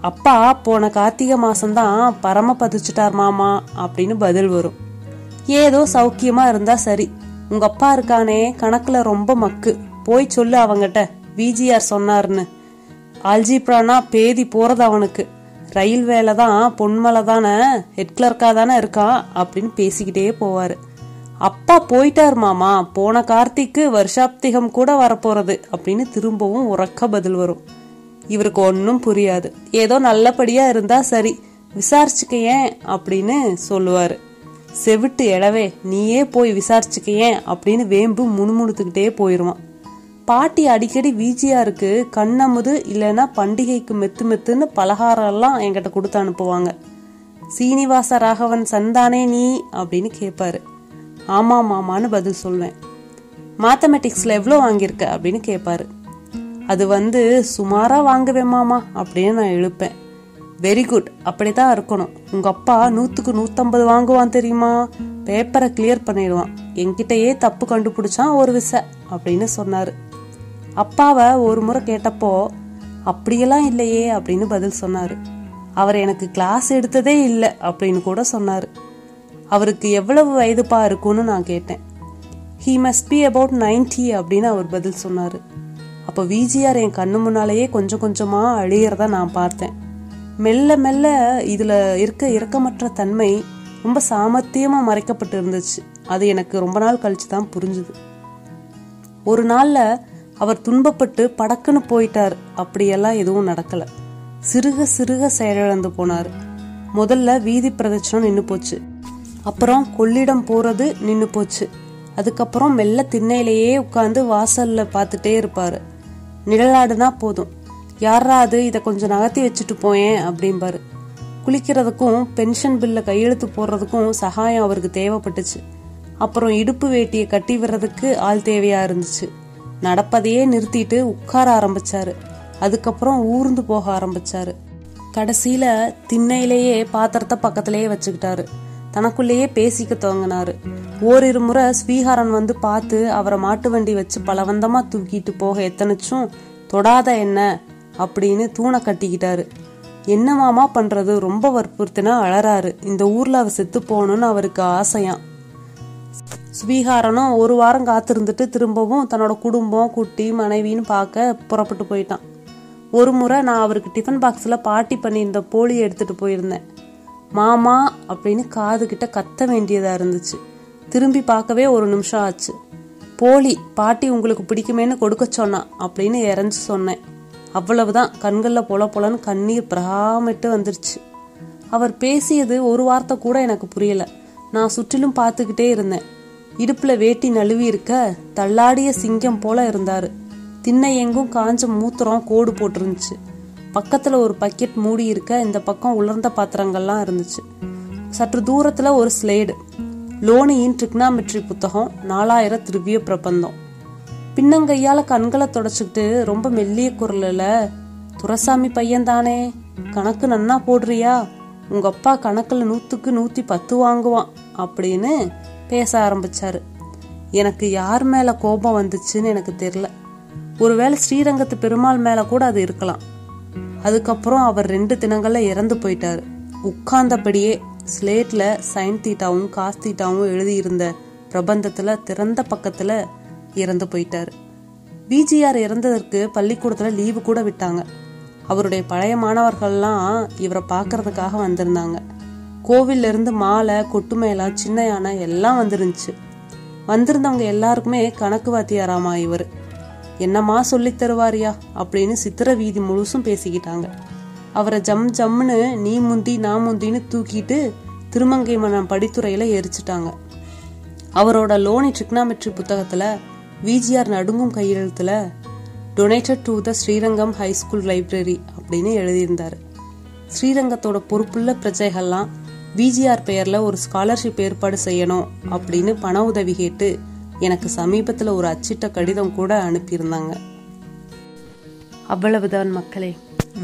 அப்பா போன கார்த்திகை மாசம்தான் பரம பதிச்சுட்டார் மாமா அப்படின்னு பதில் வரும். ஏதோ சௌக்கியமா இருந்தா சரி. உங்க அப்பா இருக்கானே கணக்குல ரொம்ப மக்கு. போய் சொல்லு அவங்கிட்ட விஜிஆர் சொன்னாருன்னு ஆல்ஜிப்ரானா பேதி போறது அவனுக்கு. ரயில் வேலை தான் பொன்மலை தானே ஹெட் கிளர்க்கா தானே இருக்கான் அப்படின்னு பேசிக்கிட்டே போவாரு. அப்பா போயிட்டார் மாமா போன கார்த்திக்கு வருஷாப்திகம் கூட வரப்போறது அப்படின்னு திரும்பவும் உறக்க பதில் வரும். இவருக்கு ஒன்றும் புரியாது. ஏதோ நல்லபடியா இருந்தா சரி விசாரிச்சுக்க ஏன் அப்படின்னு சொல்லுவாரு. செவிட்டு எழவே நீயே போய் விசாரிச்சுக்க ஏன் அப்படின்னு வேம்பு முணுமுணுத்துக்கிட்டே போயிருவான். பாட்டி அடிக்கடி விஜிஆருக்கு கண்ணமுது இல்லைன்னா பண்டிகைக்கு மெத்து மெத்துன்னு பலகாரம் எல்லாம் என்கிட்ட கொடுத்து அனுப்புவாங்க. சீனிவாச ராகவன் சந்தானே நீ அப்படின்னு கேட்பாரு ஆமா மாமான்னு பதில் சொல்வேன். மேத்தமெட்டிக்ஸ்ல எவ்வளோ வாங்கியிருக்க அப்படின்னு கேட்பாரு அது வந்து சுமாரா வாங்குவேன் மாமா அப்படின்னு நான் எழுப்பேன். வெரி குட் அப்படிதான் இருக்கணும். உங்க அப்பா நூத்துக்கு நூத்தம்பது வாங்குவான் தெரியுமா? பேப்பரை கிளியர் பண்ணிடுவான். என்கிட்டயே தப்பு கண்டுபிடிச்சான் ஒரு விசை அப்படின்னு சொன்னாரு. அப்பாவை ஒரு முறை கேட்டப்போ அப்படியெல்லாம் இல்லையே அப்படின்னு பதில் சொன்னாரு. அவர் எனக்கு கிளாஸ் எடுத்ததே இல்லை அப்படின்னு கூட சொன்னாரு. அவருக்கு எவ்வளவு வயதுப்பா இருக்கும்னு நான் கேட்டேன். He must be about ninety அப்படின்னு அவர் பதில் சொன்னாரு. அப்போ விஜிஆர் என் கண்ணு முன்னாலேயே கொஞ்சம் கொஞ்சமா அழியறத நான் பார்த்தேன். மெல்ல மெல்ல இதுல இருக்க இறக்கமற்ற தன்மை ரொம்ப சாமர்த்தியமா மறைக்கப்பட்டு இருந்துச்சு. அது எனக்கு ரொம்ப நாள் கழிச்சு தான் புரிஞ்சுது. ஒரு நாள்ல அவர் துன்பப்பட்டு படக்குன்னு போயிட்டார். அப்படியெல்லாம் எதுவும் நடக்கல. சிறுக சிறுக செயலிழந்து போனார். முதல்ல வீதி பிரதட்சணம் நின்று போச்சு. அப்புறம் கொள்ளிடம் போறது நின்று போச்சு. அதுக்கப்புறம் மெல்ல திண்ணையிலேயே உட்காந்து வாசல்ல பார்த்துட்டே இருப்பாரு. நிழலாடுனா போதும். யாரா அது இதை கொஞ்சம் நகர்த்தி வச்சுட்டு போயேன் அப்படிம்பாரு. குளிக்கிறதுக்கும் பென்ஷன் பில்ல கையெழுத்து போடுறதுக்கும் சகாயம் அவருக்கு தேவைப்பட்டுச்சு. அப்புறம் இடுப்பு வேட்டியை கட்டி விடுறதுக்கு ஆள் தேவையா இருந்துச்சு. நடப்பதையே நிறுத்திட்டு உட்கார ஆரம்பிச்சாரு. அதுக்கப்புறம் ஊர்ந்து போக ஆரம்பிச்சாரு. கடைசியில திண்ணையிலேயே பாத்திரத்தை பக்கத்திலேயே வச்சுக்கிட்டாரு. தனக்குள்ளேயே பேசிக்க துவங்கினாரு. ஓரிரு முறை ஸ்வீகாரன் வந்து பார்த்து அவரை மாட்டு வண்டி வச்சு பலவந்தமா தூக்கிட்டு போக எத்தனைச்சும் தொடாத என்ன அப்படின்னு தூணை கட்டிக்கிட்டாரு. என்ன மாமா பண்றது? ரொம்ப வற்புறுத்தினா அழறாரு. இந்த ஊர்ல அவ செத்து போகணும்னு அவருக்கு ஆசையாம் ஸ்வீகாரனும் ஒரு வாரம் காத்திருந்துட்டு திரும்பவும் தன்னோட குடும்பம் குட்டி மனைவின்னு பார்க்க புறப்பட்டு போயிட்டான். ஒரு முறை நான் அவருக்கு டிஃபன் பாக்ஸில் பாட்டி பண்ணியிருந்த போலி எடுத்துட்டு போயிருந்தேன். மாமா அப்படின்னு காது கிட்ட கத்த வேண்டியதா இருந்துச்சு. திரும்பி பார்க்கவே ஒரு நிமிஷம் ஆச்சு. போலி பாட்டி உங்களுக்கு பிடிக்குமேன்னு கொடுக்க சொன்னா அப்படின்னு இறஞ்சு சொன்னேன். அவ்வளவுதான். கண்களில் பொல பொலன்னு கண்ணீர் பிரகாமிட்டு வந்துருச்சு. அவர் பேசியது ஒரு வார்த்தை கூட எனக்கு புரியல. நான் சுற்றிலும் பார்த்துக்கிட்டே இருந்தேன். இடுப்புல வேட்டி நழுவி இருக்க தள்ளாடிய சிங்கம் போல இருந்தாரு. திண்ணை எங்கும் காஞ்ச மூத்திரம் கோடு போட்டிருந்துச்சு. பக்கத்துல ஒரு பக்கெட் மூடி இருக்க இந்த பக்கம் உலர்ந்த பாத்திரங்கள்லாம் இருந்துச்சு. சற்று தூரத்துல ஒரு ஸ்லேடு. லோனியின் ட்ரிக்னாமெட்ரி புத்தகம் நாலாயிரம் திருவிய பிரபந்தம். பின்னங்கையால கண்களை தொடச்சுக்கிட்டு ரொம்ப மெல்லிய குரல்ல துரசாமி பையன் தானே கணக்கு நன்னா போடுறியா? உங்க அப்பா கணக்குல நூத்துக்கு நூத்தி பத்து வாங்குவான் அப்படின்னு பேச ஆரம்பிச்சாரு. எனக்கு யார் மேல கோபம் வந்துச்சுன்னு எனக்கு தெரியல. ஒருவேளை ஸ்ரீரங்கத்து பெருமாள் மேல கூட அது இருக்கலாம். அதுக்கப்புறம் அவர் ரெண்டு தினங்கள்ல இறந்து போயிட்டாரு. உட்கார்ந்தபடியே ஸ்லேட்ல சைன் தீட்டாவும் காஸ் தீட்டாவும் எழுதியிருந்த பிரபந்தத்துல திறந்த பக்கத்துல இறந்து போயிட்டாரு. பிஜிஆர் இறந்ததற்கு பள்ளிக்கூடத்துல லீவு கூட விட்டாங்க. அவருடைய பழைய மாணவர்கள்லாம் இவரை பார்க்கறதுக்காக வந்திருந்தாங்க. கோவில்ல இருந்து மாலை கொட்டு சின்ன யானை எல்லாம் வந்துருந்துச்சு. வந்திருந்தவங்க எல்லாருக்குமே கணக்கு வாத்தியாராமா இவர்? என்னம்மா சொல்லித் தருவாரியா? அப்படின்னு சித்திர வீதி முழுசும் பேசிக்கிட்டாங்க. அவரை ஜம் ஜம்னு நீ முந்தி நான் முந்தின்னு தூக்கிட்டு திருமங்கை மன்னன் படித்துறையில எரிச்சிட்டாங்க அவரோட லோனி ட்ரிக்னாமெட்ரி புத்தகத்துல விஜிஆர் நடுங்கும் கையெழுத்துல donated to the Srirangam high school library அப்படின்னு எழுதியிருந்தாரு. ஸ்ரீரங்கத்தோட பொறுப்புள்ள பிரஜைகள்லாம் விஜிஆர் பெயர்ல ஒரு ஸ்காலர்ஷிப் ஏற்பாடு செய்யணும் அப்படின்னு பண உதவி கேட்டு எனக்கு சமீபத்துல ஒரு அச்சிட்ட கடிதம் கூட அனுப்பியிருந்தாங்க. அவ்வளவுதான் மக்களே.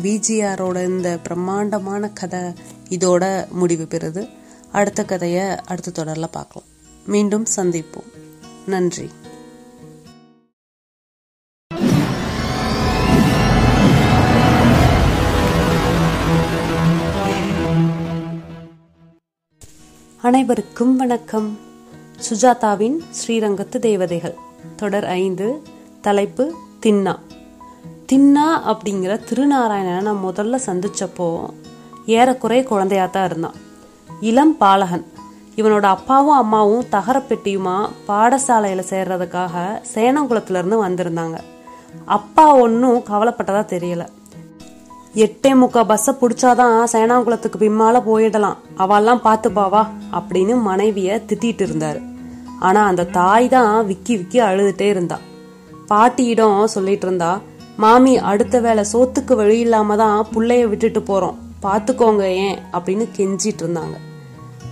விஜிஆரோட இந்த பிரம்மாண்டமான கதை இதோட முடிவு பெறுது. அடுத்த கதையை அடுத்த தொடர்ல பார்க்கலாம். மீண்டும் சந்திப்போம். நன்றி. அனைவருக்கும் வணக்கம். சுஜாதாவின் ஸ்ரீரங்கத்து தேவதைகள். தொடர் ஐந்து தலைப்பு தின்னா. தின்னா அப்படிங்கிற திருநாராயணனை நான் முதல்ல சந்திச்சப்போ ஏறக்குறைய குழந்தையா தான் இருந்தான். இளம் பாலகன். இவனோட அப்பாவும் அம்மாவும் தகரப்பெட்டியுமா பாடசாலையில சேர்றதுக்காக சேனங்குளத்துல இருந்து வந்திருந்தாங்க. அப்பா ஒன்றும் கவலைப்பட்டதா தெரியல. எட்டே முக்கா பஸ்ஸை பிடிச்சாதான் சேனாங்குளத்துக்கு பின்னால போயிடலாம். அவெல்லாம் பார்த்துப்பாவா? அப்படின்னு மனைவிய திட்டிட்டு இருந்தாரு. ஆனா அந்த தாய் தான் விக்கி விக்கி அழுதுட்டே இருந்தா. பாட்டியிடம் சொல்லிட்டு இருந்தா மாமி அடுத்த வேளை சோத்துக்கு வழி இல்லாம தான் புள்ளைய விட்டுட்டு போறோம். பாத்துக்கோங்க ஏன்? அப்படின்னு கெஞ்சிட்டு இருந்தாங்க.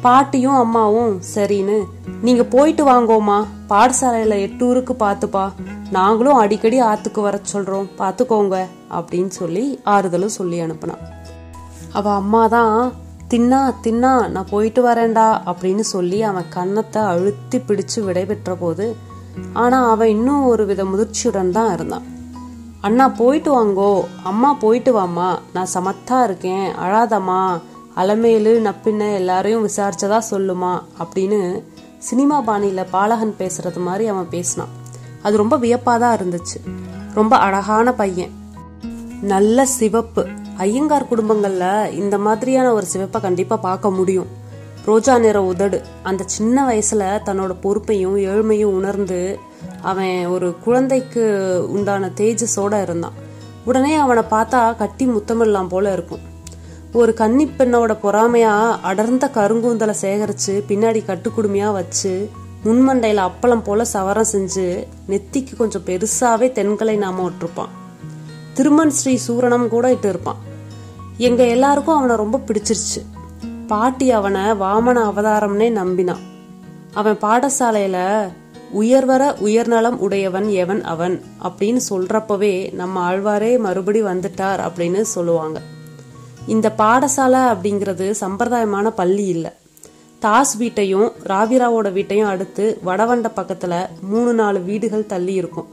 பாட்டியும் அம்மாவும் சரின்னு. நீங்க போயிட்டு வாங்கோமா பாடசாலையில எட்டூருக்கு பாத்துப்பா. நாங்களும் அடிக்கடி ஆத்துக்கு வர சொல்றோம். பாத்துக்கோங்க அப்படின்னு சொல்லி ஆறுதலும் சொல்லி அனுப்புனான். அவ அம்மா தான் தின்னா தின்னா நான் போயிட்டு வரேன்டா அப்படின்னு சொல்லி அவன் கன்னத்தை அழுத்தி பிடிச்சு விடைபெற்ற போது ஆனா அவன் இன்னும் ஒரு வித முதிர்ச்சியுடன் தான் இருந்தான். அண்ணா போயிட்டு வாங்கோ. அம்மா போயிட்டு வாம்மா. நான் சமத்தா இருக்கேன். அழாதம்மா. அலமேலு நப்பின்ன எல்லாரையும் விசாரிச்சதா சொல்லுமா அப்படின்னு சினிமா பாணியில பாலகன் பேசுறது மாதிரி அவன் பேசினான். அது ரொம்ப வியப்பாதான் இருந்துச்சு. ரொம்ப அழகான பையன். நல்ல சிவப்பு. ஐயங்கார் குடும்பங்கள்ல இந்த மாதிரியான ஒரு சிவப்பை கண்டிப்பா பார்க்க முடியும். ரோஜா நிற உதடு. அந்த சின்ன வயசுல தன்னோட பொறுப்பையும் ஏழ்மையும் உணர்ந்து அவன் ஒரு குழந்தைக்கு உண்டான தேஜஸோட இருந்தான். உடனே அவனை பார்த்தா கட்டி முத்தமிடலாம் போல இருக்கும். ஒரு கன்னி பெண்ணோட பொறாமையா அடர்ந்த கருங்கூந்தலை சேகரிச்சு பின்னாடி கட்டுக்குடுமையா வச்சு முன்மண்டையில அப்பளம் போல சவரம் செஞ்சு நெத்திக்கு கொஞ்சம் பெருசாவே தென்கலை நாம விட்டுருப்பான். திருமண் ஸ்ரீ சூரணம் கூட இட்டு இருப்பான் எங்க எல்லாருக்கும் அவனை ரொம்ப பிடிச்சிருச்சு. பாட்டி அவனை வாமன அவதாரம்னே நம்பினான். அவன் பாடசாலையில உயர்வர உயர்நலம் உடையவன் எவன் அவன்? அப்படின்னு சொல்றப்பவே நம்ம ஆழ்வாரே மறுபடி வந்துட்டார் அப்படின்னு சொல்லுவாங்க. இந்த பாடசாலை அப்படிங்கிறது சம்பிரதாயமான பள்ளி இல்லை. தாஸ் வீட்டையும் ராவிராவோட வீட்டையும் அடுத்து வடவண்ட பக்கத்துல மூணு நாலு வீடுகள் தள்ளி இருக்கும்.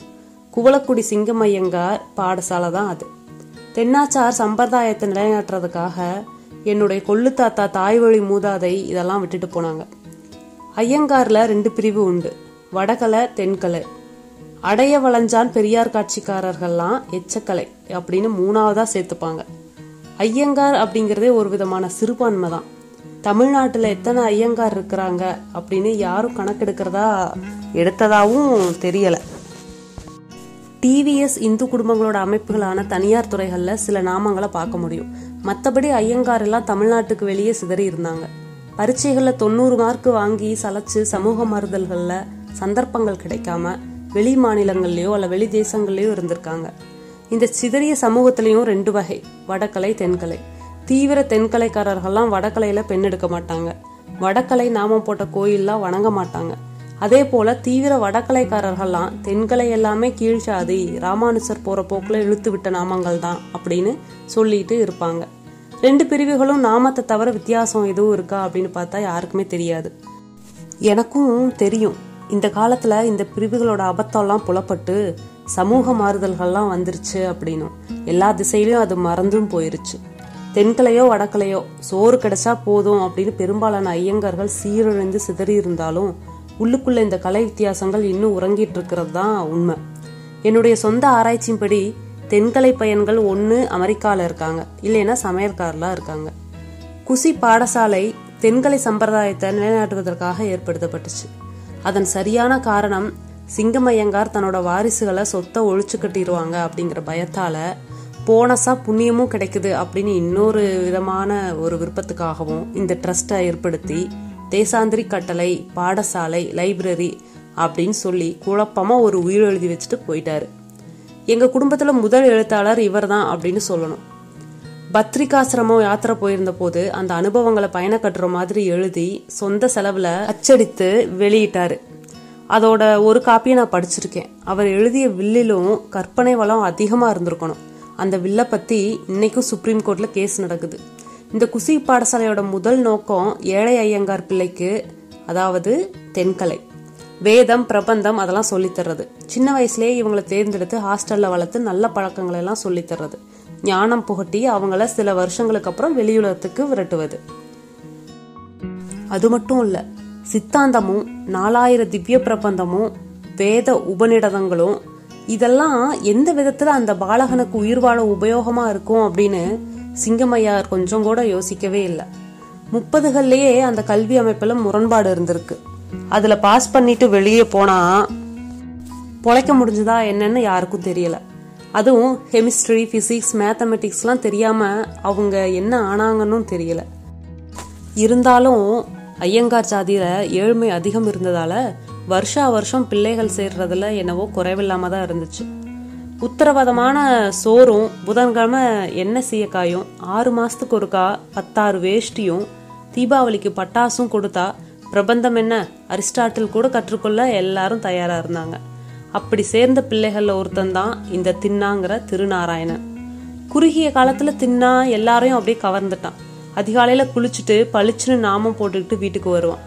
குவலக்குடி சிங்கமையங்கார் பாடசாலை தான் அது. தென்னாச்சார் சம்பிரதாயத்தை நிலைநாட்டுறதுக்காக என்னுடைய கொள்ளு தாத்தா தாய்வழி மூதாதை இதெல்லாம் விட்டுட்டு போனாங்க. ஐயங்கார்ல ரெண்டு பிரிவு உண்டு. வடகலை தென்கலை. அடைய வளைஞ்சான் பெரியார் காட்சிக்காரர்கள்லாம் எச்சக்கலை அப்படின்னு மூணாவதா சேர்த்துப்பாங்க. ஐயங்கார் அப்படிங்கிறதே ஒரு விதமான சிறுபான்மை தான். தமிழ்நாட்டில் எத்தனை ஐயங்கார் இருக்கிறாங்க அப்படின்னு யாரும் கணக்கெடுக்கிறதா எடுத்ததாகவும் தெரியலை. டிவிஎஸ் இந்து குடும்பங்களோட அமைப்புகளான தனியார் துறைகளில் சில நாமங்களை பார்க்க முடியும். மற்றபடி ஐயங்கார் எல்லாம் தமிழ்நாட்டுக்கு வெளியே சிதறி இருந்தாங்க. பரீட்சைகளில் தொண்ணூறு மார்க் வாங்கி சலைச்சு சமூக மறுதல்களில் சந்தர்ப்பங்கள் கிடைக்காம வெளி மாநிலங்கள்லயோ அல்ல வெளி தேசங்கள்லயோ இருந்திருக்காங்க. இந்த சிதறிய சமூகத்திலையும் ரெண்டு வகை. வடக்கலை தென்கலை. தீவிர தென்கலைக்காரர்கள்லாம் வடக்கலையில பெண் எடுக்க மாட்டாங்க. வடக்கலை நாமம் போட்ட கோயில்லாம் வணங்க மாட்டாங்க. அதே போல தீவிர வடக்கலைக்காரர்கள்லாம் தென்கலை எல்லாமே கீழ்ச்சாதி ராமானுசர் போற போக்குல இழுத்து விட்ட நாமங்கள் தான் அப்படின்னு சொல்லிட்டு இருப்பாங்க. ரெண்டு பிரிவுகளும் நாமத்தை தவிர வித்தியாசம் எதுவும் இருக்கா அப்படின்னு பார்த்தா யாருக்குமே தெரியாது. எனக்கும் தெரியும். இந்த காலத்துல இந்த பிரிவுகளோட அபத்தம்லாம் புலப்பட்டு சமூக மாறுதல்கள்லாம் வந்துருச்சு அப்படின்னும். எல்லா திசையிலும் அது மறந்தும் போயிருச்சு. தென்கலையோ வடக்கலையோ சோறு கிடைச்சா போதும் அப்படின்னு பெரும்பாலான ஐயங்கார்கள் சீரழிந்து சிதறி இருந்தாலும் உள்ளுக்குள்ள இந்த கலை வித்தியாசங்கள் இன்னும் உறங்கிட்டு இருக்கிறது தான் உண்மை. என்னுடைய சொந்த ஆராய்ச்சியின்படி தென்கலை பையன்கள் ஒன்று அமெரிக்காவில் இருக்காங்க. இல்லைன்னா சமையற்காரில் இருக்காங்க. குசி பாடசாலை தென்கலை சம்பிரதாயத்தை நிலைநாட்டுவதற்காக ஏற்படுத்தப்பட்டுச்சு. அதன் சரியான காரணம் சிங்கமையங்கார் தன்னோட வாரிசுகளை சொத்தை ஒழிச்சு கட்டிடுவாங்க அப்படிங்கிற பயத்தால போனஸா புண்ணியமும் கிடைக்குது அப்படின்னு இன்னொரு விதமான ஒரு விருப்பத்துக்காகவும் இந்த ட்ரஸ்ட்டை ஏற்படுத்தி தேசாந்திரி கட்டளை பாடசாலை லைப்ரரி அப்படின்னு சொல்லி குழப்பமா ஒரு உயிர் எழுதி வச்சுட்டு போயிட்டாரு. எங்க குடும்பத்துல முதல் எழுத்தாளர் இவர்தான் அப்படின்னு சொல்லணும். பத்ரிகாசிரமம் யாத்திரை போயிருந்த போது அந்த அனுபவங்களை பயண கட்டுற மாதிரி எழுதி சொந்த செலவுல அச்சடித்து வெளியிட்டாரு. அதோட ஒரு காப்பியை நான் படிச்சிருக்கேன். அவர் எழுதிய வில்லிலும் கற்பனை வளம் அதிகமாக இருந்திருக்கணும். அந்த வில்லை பற்றி இன்னைக்கும் சுப்ரீம் கோர்ட்டில் கேஸ் நடக்குது. இந்த குசி பாடசாலையோட முதல் நோக்கம் ஏழை ஐயங்கார் பிள்ளைக்கு அதாவது தென்கலை. வேதம் பிரபந்தம் அதெல்லாம் சொல்லித் தர்றது. சின்ன வயசுலேயே இவங்களை தேர்ந்தெடுத்து ஹாஸ்டல்ல வளர்த்து நல்ல பழக்கங்களை எல்லாம் சொல்லித் தர்றது. ஞானம் புகட்டி அவங்கள சில வருஷங்களுக்கு அப்புறம் வெளியுலகத்துக்கு விரட்டுவது. அது மட்டும் இல்லை சித்தாந்தமும் நாலாயிர திவ்ய பிரபந்தமும் வேத உபநிடதங்களும் இதெல்லாம் எந்த விதத்துல அந்த பாலகனுக்கு உயிர் வாழ உபயோகமா இருக்கும் அப்படின்னு சிங்கமையார் கொஞ்சம் கூட யோசிக்கவே இல்லை. முப்பதுகள்லயே அந்த கல்வி அமைப்புல முரண்பாடு இருந்திருக்கு. அதுல பாஸ் பண்ணிட்டு வெளியே போனா பொழைக்க முடிஞ்சதா என்னன்னு யாருக்கும் தெரியல. அதுவும் கெமிஸ்ட்ரி பிசிக்ஸ் மேத்தமெட்டிக்ஸ்லாம் தெரியாம அவங்க என்ன ஆனாங்கன்னு தெரியல. இருந்தாலும் ஐயங்கார் சாதியில ஏழ்மை அதிகம் இருந்ததால வருஷா வருஷம் பிள்ளைகள் சேர்றதுல என்னவோ குறைவில்லாம தான் இருந்துச்சு. உத்தரவாதமான சோறும் புதன்கிழமை எண்ணெய் சீயக்காயும் ஆறு மாசத்துக்கு ஒருக்கா பத்தாறு வேஷ்டியும் தீபாவளிக்கு பட்டாசும் கொடுத்தா பிரபந்தம் என்ன? அரிஸ்டாட்டில் கூட கற்றுக்கொள்ள எல்லாரும் தயாரா இருந்தாங்க. அப்படி சேர்ந்த பிள்ளைகள்ல ஒருத்தன் தான் இந்த தின்னாங்கிற திருநாராயணன். குறுகிய காலத்துல தின்னா எல்லாரையும் அப்படியே கவர்ந்துட்டான். அதிகாலையில் குளிச்சுட்டு பளிச்சுன்னு நாமம் போட்டுக்கிட்டு வீட்டுக்கு வருவான்.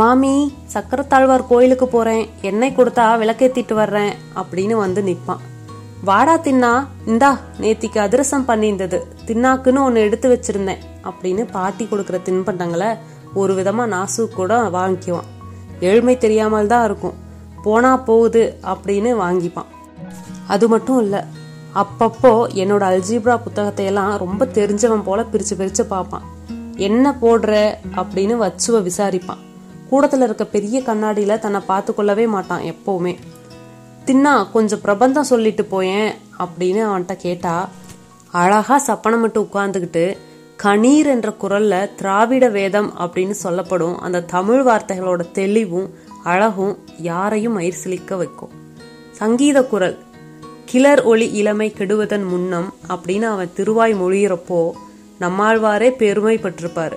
மாமி சக்கரத்தாழ்வார் கோயிலுக்கு போறேன். எண்ணெய் கொடுத்தா விளக்கேத்திட்டு வர்றேன் அப்படின்னு வந்து நிற்பான் வாடா தின்னா இந்தா நேத்திக்கு அதிரசம் பண்ணியிருந்தது. தின்னாக்குன்னு ஒன்று எடுத்து வச்சிருந்தேன் அப்படின்னு பாட்டி கொடுக்குற தின்பண்டங்களை ஒரு விதமாக நாசு கூட வாங்கிக்குவான். ஏழ்மை தெரியாமல் தான் இருக்கும். போனா போகுது அப்படின்னு வாங்கிப்பான். அது மட்டும் இல்லை அப்பப்போ என்னோட அல்ஜீப்ரா புத்தகத்தை எல்லாம் ரொம்ப தெரிஞ்சவன் போல பிரிச்சு பிரிச்சு பார்ப்பான். என்ன போடுற அப்படின்னு வச்சுவ விசாரிப்பான். கூடத்துல இருக்க பெரிய கண்ணாடியில தன்னை பார்த்து கொள்ளவே மாட்டான் எப்பவுமே. தின்னா கொஞ்சம் பிரபந்தம் சொல்லிட்டு போயேன் அப்படின்னு அவன்கிட்ட கேட்டா அழகா சப்பனமிட்டு உட்கார்ந்துக்கிட்டு கணீர் என்ற குரல்ல திராவிட வேதம் அப்படின்னு சொல்லப்படும் அந்த தமிழ் வார்த்தைகளோட தெளிவும் அழகும் யாரையும் மயிர் சிலிக்க வைக்கும். சங்கீத குரல் கிளர் ஒளி இளமை கெடுவதன் முன்னம் அப்படின்னு அவன் திருவாய் மொழியிறப்போ நம்மாழ்வாரே பெருமை பெருமைப்பட்டிருப்பாரு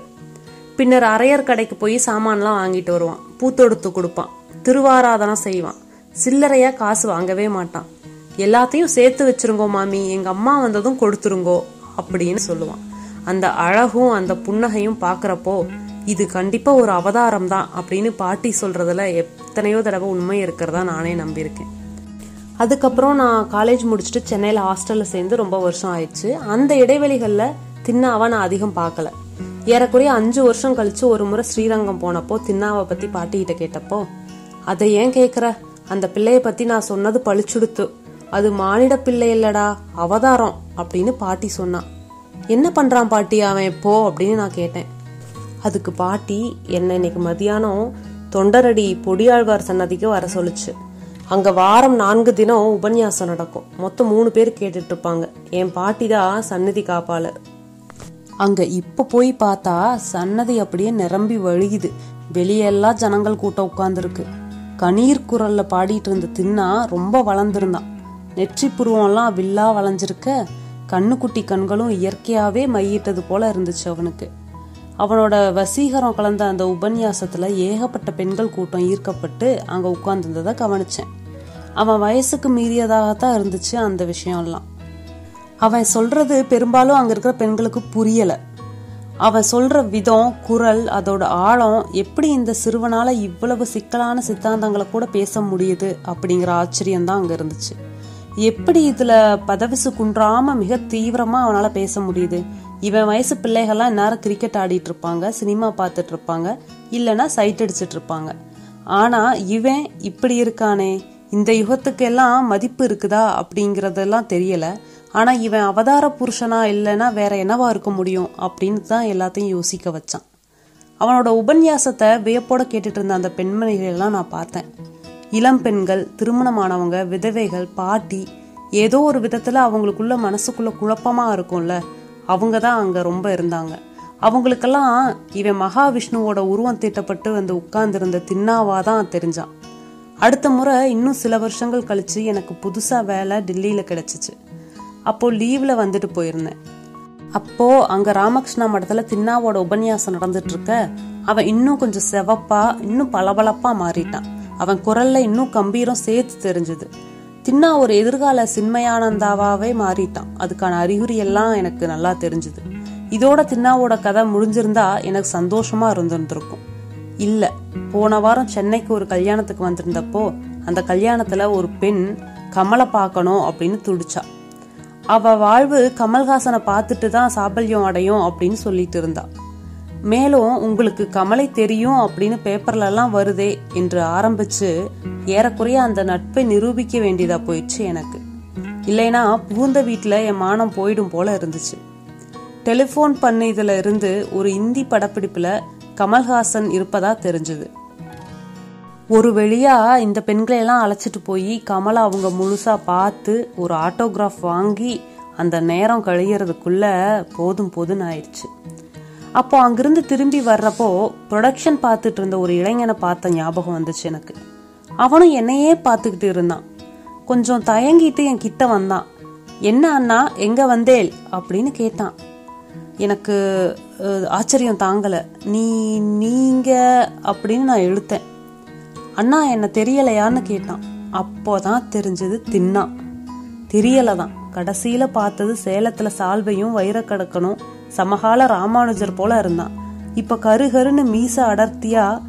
பின்னர் அரையர் கடைக்கு போய் சாமான்லாம் வாங்கிட்டு வருவான். பூத்தொடுத்து கொடுப்பான். திருவாராதனம் செய்வான். சில்லறையா காசு வாங்கவே மாட்டான். எல்லாத்தையும் சேர்த்து வச்சிருங்கோ மாமி எங்க அம்மா வந்ததும் கொடுத்துருங்கோ அப்படின்னு சொல்லுவான். அந்த அழகும் அந்த புன்னகையும் பாக்குறப்போ இது கண்டிப்பா ஒரு அவதாரம் தான் அப்படின்னு பாட்டி சொல்றதுல எத்தனையோ தடவை உண்மை இருக்கிறதா நானே நம்பியிருக்கேன். அதுக்கப்புறம் நான் காலேஜ் முடிச்சுட்டு சென்னையில் ஹாஸ்டலில் சேர்ந்து ரொம்ப வருஷம் ஆயிடுச்சு. அந்த இடைவெளிகளில் தின்னாவை நான் அதிகம் பார்க்கல. ஏறக்குறைய அஞ்சு வருஷம் கழிச்சு ஒரு முறை ஸ்ரீரங்கம் போனப்போ தின்னாவை பற்றி பாட்டிக்கிட்ட கேட்டப்போ அதை ஏன் கேட்குற அந்த பிள்ளைய பற்றி நான் சொன்னது பழிச்சுடுத்து. அது மானிட பிள்ளை இல்லடா அவதாரம் அப்படின்னு பாட்டி சொன்னான் என்ன பண்ணுறான் பாட்டி அவன் எப்போ அப்படின்னு நான் கேட்டேன். அதுக்கு பாட்டி என்னை இன்னைக்கு மதியானம் தொண்டரடி பொடியாழ்வார் சன்னதிக்கு வர சொல்லுச்சு. அங்க வாரம் நான்கு தினம் உபன்யாசம் நடக்கும். மொத்தம் மூணு பேர் கேட்டுட்டு இருப்பாங்க என் பாட்டி தான் சன்னதி காப்பாளர். அங்க இப்ப போய் பார்த்தா சன்னதி அப்படியே நிரம்பி வழியுது. வெளியெல்லாம் ஜனங்கள் கூட்டம் உட்கார்ந்துருக்கு. கணீர் குரல்ல பாடிட்டு இருந்த தின்னா ரொம்ப வளர்ந்துருந்தான். நெற்றி புருவம்லாம் வில்லா வளைஞ்சிருக்க கண்ணுக்குட்டி கண்களும் இயற்கையாவே மையிட்டது போல இருந்துச்சு அவனுக்கு. அவனோட வசீகரம் கலந்த அந்த உபன்யாசத்துல ஏகப்பட்ட பெண்கள் கூட்டம் ஈர்க்கப்பட்டு அங்க உட்கார்ந்துருந்ததை கவனிச்சேன். அவன் வயசுக்கு மீறியதாகத்தான் இருந்துச்சு அந்த விஷயம்லாம். அவன் சொல்றது பெரும்பாலும் அங்க இருக்கிற பெண்களுக்கு புரியல. அவன் சொல்ற விதம் குரல் அதோட ஆழம் எப்படி இந்த சிறுவனால இவ்வளவு சிக்கலான சித்தாந்தங்களை கூட பேச முடியுது அப்படிங்கிற ஆச்சரியம் தான் அங்க இருந்துச்சு. எப்படி இதுல பதவிசு குன்றாம மிக தீவிரமா அவனால பேச முடியுது? இவன் வயசு பிள்ளைகள்லாம் நேரம் கிரிக்கெட் ஆடிட்டு இருப்பாங்க சினிமா பார்த்துட்டு இருப்பாங்க இல்லைன்னா சைட் அடிச்சிட்டு இருப்பாங்க ஆனா இவன் இப்படி இருக்கானே? இந்த யுகத்துக்கெல்லாம் மதிப்பு இருக்குதா அப்படிங்கறதெல்லாம் தெரியல. ஆனா இவன் அவதார புருஷனா இல்லைன்னா வேற என்னவா இருக்க முடியும் அப்படின்னு தான் எல்லாத்தையும் யோசிக்க வச்சான். அவனோட உபன்யாசத்தை வியப்போட கேட்டுட்டு இருந்த அந்த பெண்மணிகள் எல்லாம் நான் பார்த்தேன். இளம் பெண்கள் திருமணமானவங்க விதவைகள் பாட்டி ஏதோ ஒரு விதத்துல அவங்களுக்குள்ள மனசுக்குள்ள குழப்பமா இருக்கும்ல. அவங்க தான் அங்க ரொம்ப இருந்தாங்க. அவங்களுக்கெல்லாம் இவன் மகாவிஷ்ணுவோட உருவம் தீட்டப்பட்டு வந்து உட்கார்ந்திருந்த தின்னாவா தான் தெரிஞ்சான். அடுத்த முறை இன்னும் சில வருஷங்கள் கழிச்சு எனக்கு புதுசா வேலை டெல்லியில கிடைச்சிச்சு. அப்போ லீவ்ல வந்துட்டு போயிருந்தேன். அப்போ அங்க ராமகிருஷ்ணா மடத்துல தின்னாவோட உபன்யாசம் நடந்துட்டு இருக்க அவன் இன்னும் கொஞ்சம் செவப்பா இன்னும் பளபளப்பா மாறிட்டான். அவன் குரல்ல இன்னும் கம்பீரம் சேர்த்து தெரிஞ்சது. தின்னா ஒரு எதிர்கால சின்மயானந்தாவாவே மாறிட்டான். அதுக்கான அறிகுறி எல்லாம் எனக்கு நல்லா தெரிஞ்சது. இதோட தின்னாவோட கதை முடிஞ்சிருந்தா எனக்கு சந்தோஷமா இருந்திருந்திருக்கும். இல்லை. போன வாரம் சென்னைக்கு ஒரு கல்யாணத்துக்கு வந்திருந்தப்போ அந்த கல்யாணத்துல ஒரு பெண் கமலை பார்க்கணும் அப்படின்னு துடிச்சா. அவ வாழ்வு கமல்ஹாசனை பார்த்துட்டு தான் சாபல்யம் அடையும் அப்படின்னு சொல்லிட்டு இருந்தா. மேலும் உங்களுக்கு கமலை தெரியும் அப்படின்னு பேப்பர்ல எல்லாம் வருதே என்று ஆரம்பிச்சு ஏறக்குறைய அந்த நட்பை நிரூபிக்க வேண்டியதா போயிடுச்சு எனக்கு. இல்லைனா புகுந்த வீட்டுல என் மானம் போயிடும் போல இருந்துச்சு. டெலிபோன் பண்ணதுல இருந்து ஒரு இந்தி படப்பிடிப்புல கமல்ஹாசன் இருப்பதா தெரிஞ்சது. ஒரு வழியா இந்த பெண்களை எல்லாம் அழைச்சிட்டு போய் கமலா அவங்க முழுசா பார்த்து ஒரு ஆட்டோகிராஃப் வாங்கி அந்த நேரம் கழியறதுக்குள்ள போதும் போதுன்னு ஆயிடுச்சு. அப்போ அங்கிருந்து திரும்பி வர்றப்போ ப்ரொடக்ஷன் பார்த்துட்டு இருந்த ஒரு இளைஞனை பார்த்த ஞாபகம் வந்துச்சு எனக்கு. அவனும் என்னையே பார்த்துக்கிட்டு இருந்தான். கொஞ்சம் தயங்கிட்டு என் கிட்ட வந்தான். என்ன அண்ணா எங்க வந்தேல் அப்படின்னு கேட்டான். எனக்கு ஆச்சரியம் தாங்கலை. நீ நீங்க அப்படின்னு நான் இழுத்தேன். அண்ணா என்ன தெரியலையான்னு கேட்டான். அப்போதான் தெரிஞ்சது தின்னா தெரியலதான். கடைசியில் பார்த்தது சேலத்தில் சால்வையும் வைரக்கடக்கணும் சமகால ராமானுஜர் போல இருந்தான். இப்போ கரு கருன்னு மீச அடர்த்தியா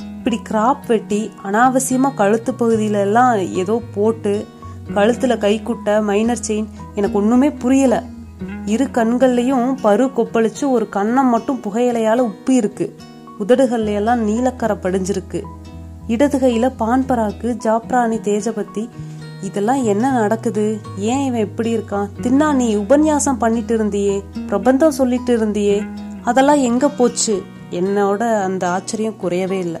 இப்படி கிராப் வெட்டி அனாவசியமாக கழுத்து பகுதியிலெல்லாம் ஏதோ போட்டு கழுத்தில் கைக்குட்டை மைனர் செயின் எனக்கு ஒன்றுமே புரியலை. இரு கண்கள்லயும் பரு கொப்பளிச்சு ஒரு கண்ணம் மட்டும் புகையிலையால உப்பி இருக்கு. உதடுகள்ல எல்லாம் நீலக்கரை படிஞ்சிருக்கு. இடது கையில பான்பராக்கு ஜாப்ராணி தேஜபத்தி இதெல்லாம் என்ன நடக்குது? ஏன் இவன் இப்படி இருக்கான்? தின்னா நீ உபன்யாசம் பண்ணிட்டு இருந்தியே பிரபந்தம் சொல்லிட்டு இருந்தியே அதெல்லாம் எங்க போச்சு? என்னோட அந்த ஆச்சரியம் குறையவே இல்லை.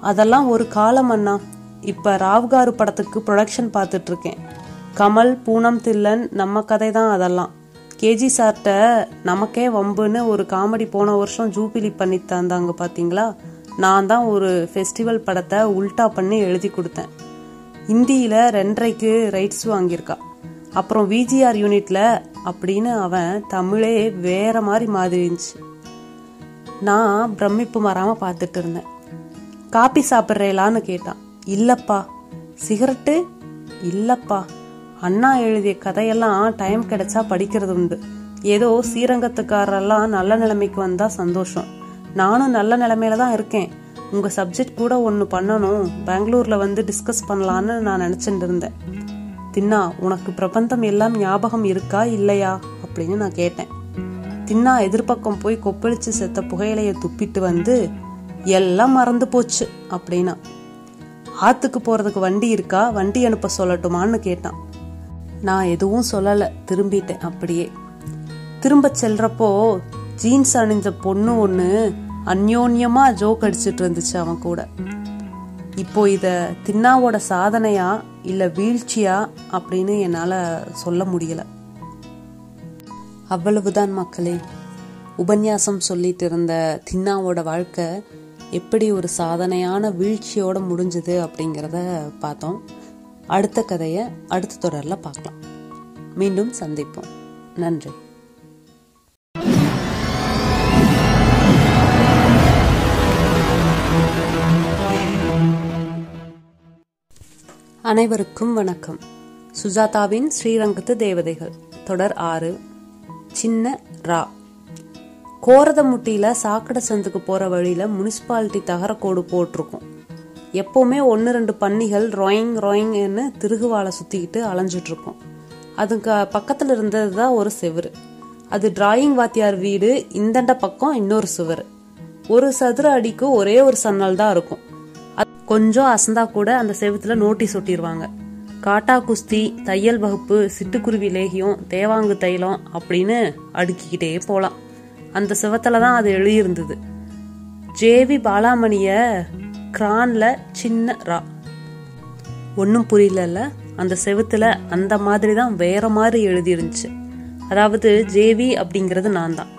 அதெல்லாம் ஒரு காலம் அண்ணா. இப்ப ராவ்காரு படத்துக்கு ப்ரொடக்ஷன் பார்த்துட்டு இருக்கேன். கமல் பூனம் தில்லன் நம்ம கதை தான் அதெல்லாம். கேஜி சார்ட்ட நமக்கே வம்புன்னு ஒரு காமெடி போன வருஷம் ஜூபிலி பண்ணி தந்தாங்க பாத்தீங்களா? நான் தான் ஒரு ஃபெஸ்டிவல் படத்தை உல்டா பண்ணி எழுதி கொடுத்தேன். இந்தியில ரெண்டரைக்கு ரைட்ஸ் வாங்கியிருக்கா. அப்புறம் விஜிஆர் யூனிட்ல அப்படின்னு அவன் தமிழே வேற மாதிரி மாதிரி இருந்துச்சு நான் பிரமிப்பு மாறாம பார்த்துட்டு இருந்தேன். காப்பி சாப்பிட்றேலான்னு கேட்டான். இல்லப்பா. சிகரெட்டு? இல்லப்பா. அண்ணா எழுதிய கதையெல்லாம் டைம் கிடைச்சா படிக்கிறது உண்டு. ஏதோ ஸ்ரீரங்கத்துக்காரெல்லாம் நல்ல நிலைமைக்கு வந்தா சந்தோஷம். நானும் நல்ல நிலைமையில தான் இருக்கேன். உங்க சப்ஜெக்ட் கூட ஒன்று பண்ணணும். பெங்களூர்ல வந்து டிஸ்கஸ் பண்ணலான்னு நான் நினைச்சிட்டு இருந்தேன். தின்னா உனக்கு பிரபந்தம் எல்லாம் ஞாபகம் இருக்கா? இல்லையா? அப்படின்னு நான் கேட்டேன். தின்னா எதிர்பக்கம் போய் கொப்பளிச்சு செத்த புகையிலைய துப்பிட்டு வந்து எல்லாம் மறந்து போச்சு அப்படின்னா. ஆத்துக்கு போறதுக்கு வண்டி இருக்கா? வண்டி அனுப்ப சொல்லட்டுமான்னு கேட்டான். நான் எதுவும் சொல்லலை. திரும்பிட்டேன் அப்படியே. திரும்ப செல்றப்போ ஜீன்ஸ் அணிஞ்ச பொண்ணு ஒன்று அந்யோன்யமா ஜோக் அடிச்சிட்டு இருந்துச்சு அவன் கூட. இப்போ இத தின்னாவோட சாதனையா இல்ல வீழ்ச்சியா அப்படின்னு என்னால சொல்ல முடியல. அவ்வளவுதான் மக்களே. உபன்யாசம் சொல்லிட்டு இருந்த தின்னாவோட வாழ்க்கை எப்படி ஒரு சாதனையான வீழ்ச்சியோட முடிஞ்சது அப்படிங்கிறத பார்த்தோம். அடுத்த கதையை அடுத்த தொடரில் பார்க்கலாம். மீண்டும் சந்திப்போம். நன்றி. அனைவருக்கும் வணக்கம். சுஜாதாவின் ஸ்ரீரங்கத்து தேவதைகள் தொடர் ஆறு சின்ன ரா. கோரதமுட்டியில சாக்கடை சந்துக்கு போற வழியில முனிசிபாலிட்டி தகரக்கோடு போட்டிருக்கும். எப்போவுமே ஒன்று ரெண்டு பன்னிகள் ரொயிங் ரொயிங்னு திருகுவாலை சுற்றிக்கிட்டு அலைஞ்சிட்ருக்கோம் அதுக்கு பக்கத்தில் இருந்தது தான் ஒரு செவுரு. அது டிராயிங் வாத்தியார் வீடு இந்தண்ட பக்கம் இன்னொரு சுவர். ஒரு சதுர அடிக்கு ஒரே ஒரு சன்னல் தான் இருக்கும். அது கொஞ்சம் அசந்தா கூட அந்த செவத்துல நோட்டீஸ் ஒட்டிடுவாங்க காட்டா குஸ்தி தையல் வகுப்பு சிட்டுக்குருவி லேகியம் தேவாங்கு தைலம் அப்படின்னு அடுக்கிக்கிட்டே போகலாம் அந்த செவத்துல தான் அது எழுதியிருந்தது. ஜேவி பாலாமணிய கிரான்ல சின்ன ரா. ஒன்றும் புரியலல்ல. அந்த செவுத்துல அந்த மாதிரி தான் வேற மாதிரி எழுதிருந்துச்சு அதாவது ஜேவி அப்படிங்கிறது நான் தான்.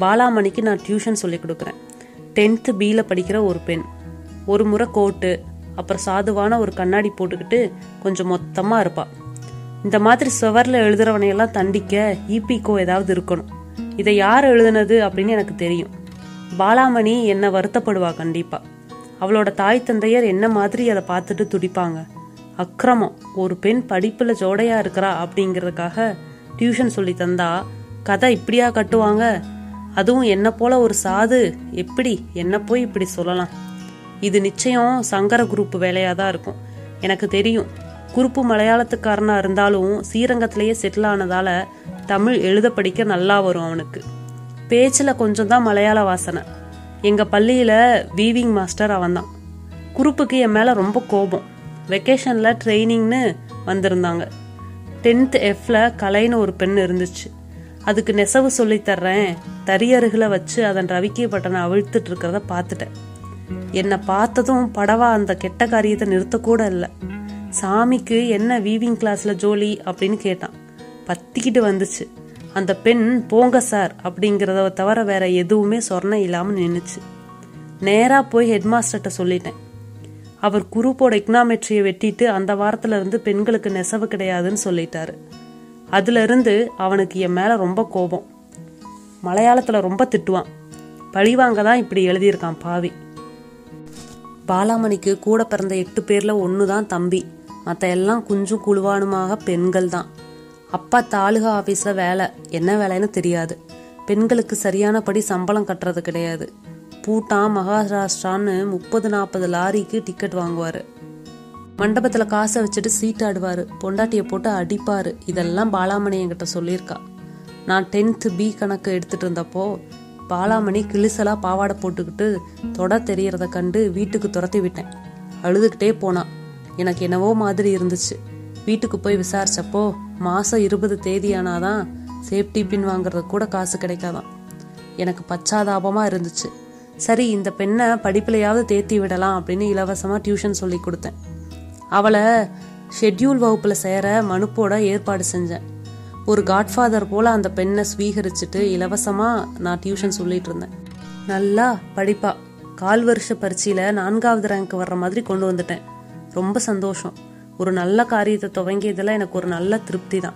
பாலாமணிக்கு நான் டியூஷன் சொல்லி கொடுக்குறேன். டென்த்து பியில் படிக்கிற ஒரு பெண். ஒரு முறை கோட்டு அப்புறம் சாதுவான ஒரு கண்ணாடி போட்டுக்கிட்டு கொஞ்சம் மொத்தமாக இருப்பா. இந்த மாதிரி சுவரில் எழுதுறவனையெல்லாம் தண்டிக்க இபிகோ ஏதாவது இருக்கணும். இதை யார் எழுதுனது அப்படின்னு எனக்கு தெரியும். பாலாமணி என்ன வருத்தப்படுவா கண்டிப்பாக அவளோட தாய் தந்தையர் என்ன மாதிரி அதை பார்த்துட்டு துடிப்பாங்க. அக்கிரமம். ஒரு பெண் படிப்புல ஜோடையா இருக்கிறா அப்படிங்கறதுக்காக டியூஷன் சொல்லி தந்தா கதை இப்படியா கட்டுவாங்க? அதுவும் என்ன போல ஒரு சாது? எப்படி? என்ன போய் இப்படி சொல்லலாம்? இது நிச்சயம் சங்கர குரூப் வேலையா தான் இருக்கும். எனக்கு தெரியும். குறுப்பு மலையாளத்துக்காரனா இருந்தாலும் ஸ்ரீரங்கத்திலேயே செட்டில் ஆனதால தமிழ் எழுத படிக்க நல்லா வரும் அவனுக்கு. பேச்சில் கொஞ்சம் தான் மலையாள வாசனை. எங்கள் பள்ளியில் வீவிங் மாஸ்டர் அவன்தான். குரூப்புக்கு என் மேலே ரொம்ப கோபம். வெக்கேஷனில் ட்ரைனிங்னு வந்திருந்தாங்க. டென்த் எஃப்ல கலைன்னு ஒரு பெண் இருந்துச்சு. அதுக்கு நெசவு சொல்லி தர்றேன். வச்சு அதன் ரவிக்கை பட்டனை அவிழ்த்துட்டு இருக்கிறத பார்த்துட்டேன். என்னை பார்த்ததும் படவா அந்த கெட்ட காரியத்தை நிறுத்தக்கூட இல்லை. சாமிக்கு என்ன வீவிங் கிளாஸில் ஜோலி அப்படின்னு கேட்டான். பத்திக்கிட்டு வந்துச்சு. அந்த பெண் போங்க சார் அப்படிங்கிறத தவிர வேற எதுவுமே சொர்ண இல்லாமல் நின்றுச்சு நேராக போய் ஹெட்மாஸ்டர்கிட்ட சொல்லிட்டேன். அவர் குரூப்போட எக்னாமெட்ரியை வெட்டிட்டு அந்த வாரத்துல இருந்து பெண்களுக்கு நெசவு கிடையாதுன்னு சொல்லிட்டாரு. அதுலேருந்து அவனுக்கு என் மேலே ரொம்ப கோபம். மலையாளத்தில் ரொம்ப திட்டுவான். பழிவாங்க தான் இப்படி எழுதியிருக்கான் பாவி. பாலாமணிக்கு கூட பிறந்த எட்டு பேரில் ஒன்று தான் தம்பி. மற்ற எல்லாம் குஞ்சும் குழுவானுமாக பெண்கள் தான். அப்பா தாலுகா ஆபீஸ்ல வேலை. என்ன வேலைன்னு தெரியாது. பெண்களுக்கு சரியானபடி சம்பளம் கட்டுறது கிடையாது. பூட்டான் மகாராஷ்டிரான்னு முப்பது நாற்பது லாரிக்கு டிக்கெட் வாங்குவாரு. மண்டபத்துல காசை வச்சுட்டு சீட்டாடுவாரு பொண்டாட்டிய போட்டு அடிப்பாரு. இதெல்லாம் பாலாமணி என்கிட்ட சொல்லியிருக்கா. நான் டென்த் பி கணக்கு எடுத்துட்டு இருந்தப்போ பாலாமணி கிளிசலா பாவாடை போட்டுக்கிட்டு தொட தெரியறத கண்டு வீட்டுக்கு துரத்தி விட்டேன். அழுதுகிட்டே போனான் எனக்கு என்னவோ மாதிரி இருந்துச்சு. வீட்டுக்கு போய் விசாரிச்சப்போ மாசம் இருபது தேதியானாதான் சேஃப்டி பின் வாங்குறதுக்கு கூட காசு கிடைக்காதான். எனக்கு பச்சாதாபமா இருந்துச்சு. சரி இந்த பெண்ணை படிப்புலையாவது தேத்தி விடலாம் அப்படின்னு இலவசமா டியூஷன் சொல்லி கொடுத்தேன். அவளை ஷெட்யூல் வகுப்புல சேர மனுப்போட ஏற்பாடு செஞ்சேன். ஒரு காட்ஃபாதர் போல அந்த பெண்ணை ஸ்வீகரிச்சுட்டு இலவசமா நான் டியூஷன் சொல்லிட்டு இருந்தேன். நல்லா படிப்பா. கால் வருஷ பரீட்சையில நான்காவது ரேங்க் வர்ற மாதிரி கொண்டு வந்துட்டேன். ரொம்ப சந்தோஷம். ஒரு நல்ல காரியத்தை துவங்கியதுல எனக்கு ஒரு நல்ல திருப்தி தான்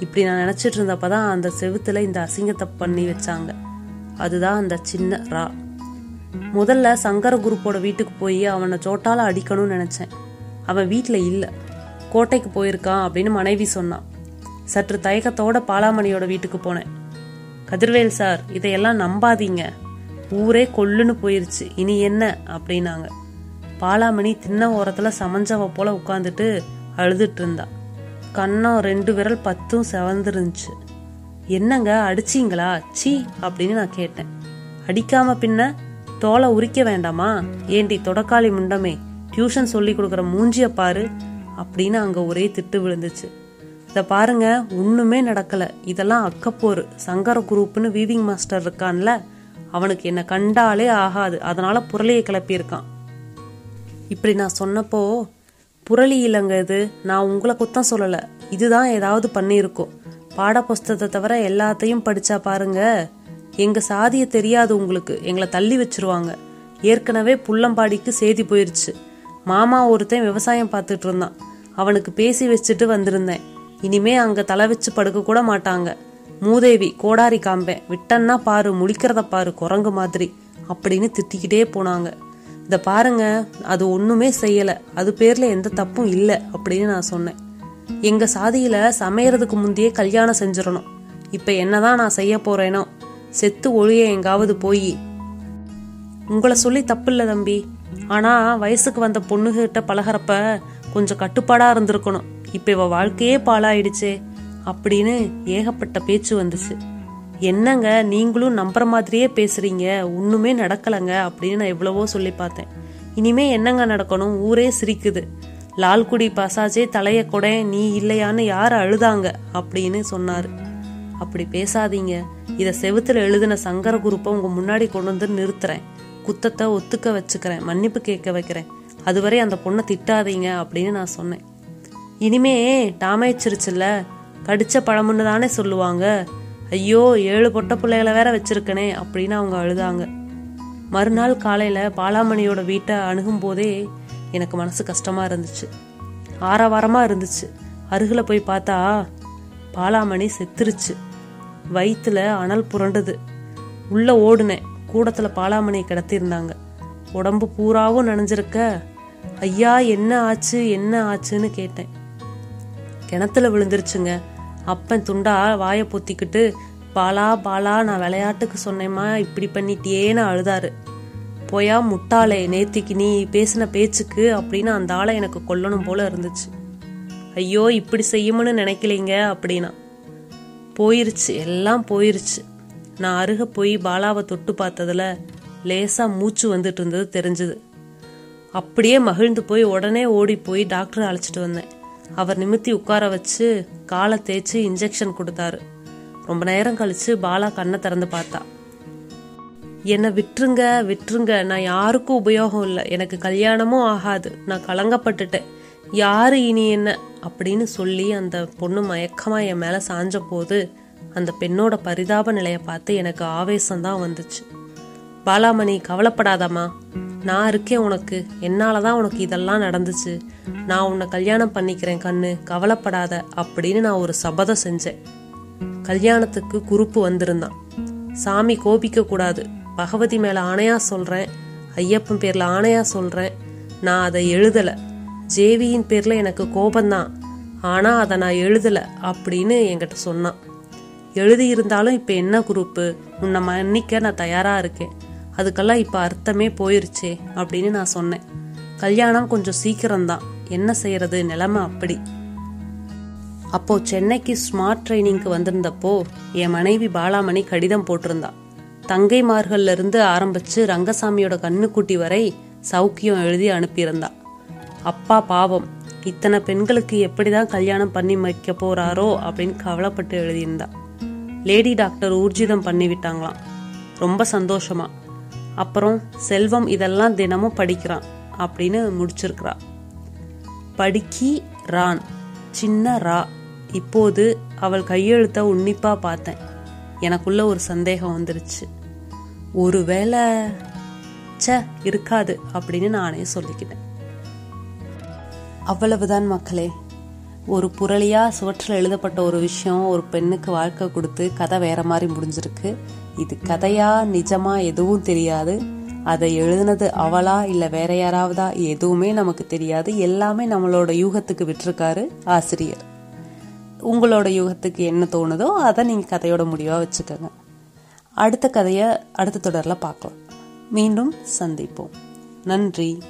இப்படி நான் நினச்சிட்டு இருந்தப்ப தான் அந்த செவுத்துல இந்த அசிங்கத்தை பண்ணி வச்சாங்க. அதுதான் அந்த சின்ன ரா. முதல்ல சங்கர குரூப்போட வீட்டுக்கு போய் அவனை சோட்டால அடிக்கணும்னு நினைச்சேன். அவன் வீட்டில் இல்லை. கோட்டைக்கு போயிருக்கான் அப்படின்னு மனைவி சொன்னான். சற்று தயக்கத்தோட பாலாமணியோட வீட்டுக்கு போனேன். கதிர்வேல் சார் இதையெல்லாம் நம்பாதீங்க. ஊரே கொல்லுன்னு போயிருச்சு. இனி என்ன? அப்படின்னாங்க. பாலாமணி தின்ன ஓரத்துல சமஞ்சவ போல உட்காந்துட்டு அழுதுட்டு இருந்தா கண்ணம் ரெண்டு விரல் பத்தும் செவந்துருந்துச்சு. என்னங்க அடிச்சீங்களா? சீ அப்படின்னு நான் கேட்டேன். அடிக்காம பின்ன தோலை உரிக்க வேண்டாமா? ஏண்டி தொடக்காளி முண்டமே டியூஷன் சொல்லி கொடுக்குற மூஞ்சிய பாரு அப்படின்னு அங்க ஒரே திட்டு விழுந்துச்சு. இத பாருங்க ஒண்ணுமே நடக்கல. இதெல்லாம் அக்கப்போரு சங்கர குரூப்னு வீவிங் மாஸ்டர் இருக்கான்ல அவனுக்கு என்ன கண்டாலே ஆகாது. அதனால புரளியை கிளப்பியிருக்கான். இப்படி நான் சொன்னப்போ புரளி இல்லைங்க இது. நான் உங்களை குத்தம் சொல்லலை. இதுதான் ஏதாவது பண்ணியிருக்கோம். பாட புஸ்தகத்தை தவிர எல்லாத்தையும் படிச்சா பாருங்க. எங்க சாதிய தெரியாது உங்களுக்கு. எங்களை தள்ளி வச்சிருவாங்க. ஏற்கனவே புள்ளம்பாடிக்கு சேதி போயிருச்சு. மாமா ஒருத்தன் விவசாயம் பார்த்துட்டு இருந்தான். அவனுக்கு பேசி வச்சுட்டு வந்திருந்தேன். இனிமே அங்க தலை வச்சு படுக்க கூட மாட்டாங்க. மூதேவி கோடாரி காம்பேன். விட்டன்னா பாரு முழிக்கிறத பாரு குரங்கு மாதிரி. அப்படின்னு திட்டிக்கிட்டே போனாங்க. இதை பாருங்க அது ஒன்றுமே செய்யலை. அது பேரில் எந்த தப்பும் இல்லை அப்படின்னு நான் சொன்னேன். எங்கள் சாதியில் சமையறதுக்கு முந்தையே கல்யாணம் செஞ்சிடணும். இப்ப என்னதான் நான் செய்ய போகிறேனோ செத்து ஒழிய எங்காவது போய். உங்களை சொல்லி தப்பு இல்லை தம்பி. ஆனால் வயசுக்கு வந்த பொண்ணுகிட்ட பழகிறப்ப கொஞ்சம் கட்டுப்பாடாக இருந்திருக்கணும். இப்போ இவ வாழ்க்கையே பாழாயிடுச்சே அப்படின்னு ஏகப்பட்ட பேச்சு வந்துச்சு. என்னங்க நீங்களும் நம்புற மாதிரியே பேசுறீங்க ஒண்ணுமே நடக்கலங்க அப்படின்னு நான் எவ்வளவோ சொல்லி பார்த்தேன். இனிமே என்னங்க நடக்கணும்? ஊரே சிரிக்குது. லால்குடி பசாஜே தலைய கூட நீ இல்லையான்னு யார் அழுதாங்க? அப்படின்னு சொன்னாரு. அப்படி பேசாதீங்க. இத செவுத்துல எழுதின சங்கர குரூப்பை உங்க முன்னாடி கொண்டு வந்து நிறுத்துறேன். குத்தத்தை ஒத்துக்க வச்சுக்கிறேன். மன்னிப்பு கேட்க வைக்கிறேன். அதுவரை அந்த பொண்ணை திட்டாதீங்க அப்படின்னு நான் சொன்னேன். இனிமே டாமேச்சிருச்சுல்ல? கடிச்ச பழமுன்னு தானே சொல்லுவாங்க. ஐயோ ஏழு பொட்ட பிள்ளைகளை வேற வச்சிருக்கனே அப்படின்னு அவங்க அழுதாங்க. மறுநாள் காலையில பாலாமணியோட வீட்டை அணுகும் போதே எனக்கு மனசு கஷ்டமா இருந்துச்சு. ஆரவாரமா இருந்துச்சு. அருகில் போய் பார்த்தா பாலாமணி செத்துருச்சு. வயிற்றுல அனல் புரண்டுது. உள்ள ஓடுனேன் கூடத்துல பாலாமணியை கிடத்திருந்தாங்க. உடம்பு பூராவும் நனைஞ்சிருக்க ஐயா என்ன ஆச்சு என்ன ஆச்சுன்னு கேட்டேன். கிணத்துல விழுந்துருச்சுங்க. அப்பன் துண்டா வாயை பொத்திக்கிட்டு பாலா பாலா நான் விளையாட்டுக்கு சொன்னேம்மா இப்படி பண்ணிட்டியேன்னு அழுதாரு. போயா முட்டாளே நேத்திக்கு நீ பேசின பேச்சுக்கு அப்படின்னு அந்த ஆளை எனக்கு கொல்லணும் போல இருந்துச்சு. ஐயோ இப்படி செய்யும்னு நினைக்கலீங்க அப்படின்னா. போயிருச்சு எல்லாம் போயிருச்சு. நான் அருக போய் பாலாவை தொட்டு பார்த்ததுல லேசா மூச்சு வந்துட்டு இருந்தது தெரிஞ்சது. அப்படியே மகிழ்ந்து போய் உடனே ஓடி போய் டாக்டர் அழைச்சிட்டு வந்தேன். அவர் நிமித்தி உட்கார வச்சு காலை தேய்ச்சி இன்ஜெக்ஷன் கொடுத்தாரு. ரொம்ப நேரம் கழிச்சு பாலா கண்ணை திறந்து பார்த்தா. என்னை விட்டுருங்க விட்டுருங்க. நான் யாருக்கும் உபயோகம் இல்லை. எனக்கு கல்யாணமும் ஆகாது. நான் கலங்கப்பட்டுட்டேன். யாரு இனி என்ன? அப்படின்னு சொல்லி அந்த பொண்ணு மயக்கமா என் மேல சாஞ்ச போது அந்த பெண்ணோட பரிதாப நிலையை பார்த்து எனக்கு ஆவேசம்தான் வந்துச்சு. பாலாமணி கவலைப்படாதாமா நான் இருக்கேன் உனக்கு. என்னாலதான் உனக்கு இதெல்லாம் நடந்துச்சு. நான் உன்னை கல்யாணம் பண்ணிக்கிறேன் கண்ணு. கவலைப்படாத அப்படின்னு நான் ஒரு சபதம் செஞ்சேன். கல்யாணத்துக்கு குறுப்பு வந்திருந்தான். சாமி கோபிக்க கூடாது. பகவதி மேல ஆணையா சொல்றேன். ஐயப்பன் பேர்ல ஆணையா சொல்றேன். நான் அதை எழுதல. ஜேவியின் பேர்ல எனக்கு கோபந்தான். ஆனா அதை நான் எழுதல அப்படின்னு என்கிட்ட சொன்னான். எழுதியிருந்தாலும் இப்போ இப்ப என்ன குரூப்பு உன்னை மன்னிக்க நான் தயாரா இருக்கேன். அதுக்கெல்லாம் இப்போ அர்த்தமே போயிருச்சே அப்படின்னு நான் சொன்னேன். கல்யாணம் கொஞ்சம் சீக்கிரம்தான். என்ன செய்யறது? நிலைமை அப்படி. அப்போ சென்னைக்கு ஸ்மார்ட் ட்ரைனிங்க்கு வந்திருந்தப்போ என் மனைவி பாலாமணி கடிதம் போட்டிருந்தா. தங்கைமார்கள்ல இருந்து ஆரம்பிச்சு ரங்கசாமியோட கண்ணுக்குட்டி வரை சௌக்கியம் எழுதி அனுப்பியிருந்தா. அப்பா பாவம். இத்தனை பெண்களுக்கு எப்படிதான் கல்யாணம் பண்ணி வைக்க போறாரோ அப்படின்னு கவலைப்பட்டு எழுதியிருந்தா. லேடி டாக்டர் ஊர்ஜிதம் பண்ணி விட்டாங்களாம் ரொம்ப சந்தோஷமா. அப்புறம் செல்வம் இதெல்லாம் தினமும் படிக்கிறான் அப்படின்னு முடிச்சிருக்கிறா. படிக்கி ரான். சின்ன ரா. இப்போது அவள் கையெழுத்த உன்னிப்பா பார்த்தேன். எனக்குள்ள ஒரு சந்தேகம் வந்துருச்சு. ஒருவேளை ச்ச இருக்காது அப்படின்னு நானே சொல்லிக்கிட்டேன். அவ்வளவுதான் மக்களே. ஒரு புரளியா சுவற்றில் எழுதப்பட்ட ஒரு விஷயம் ஒரு பெண்ணுக்கு வாழ்க்கை கொடுத்து கதை வேற மாதிரி முடிஞ்சிருக்கு. இது கதையா நிஜமா எதுவும் தெரியாது. அதை எழுதுனது அவளா இல்ல வேற யாராவதா எதுவுமே நமக்கு தெரியாது. எல்லாமே நம்மளோட யூகத்துக்கு விட்டுருக்காரு ஆசிரியர். உங்களோட யூகத்துக்கு என்ன தோணுதோ அதை நீங்க கதையோட முடிவா வச்சுக்கோங்க. அடுத்த கதையை அடுத்த தொடர்ல பார்க்கலாம். மீண்டும் சந்திப்போம். நன்றி.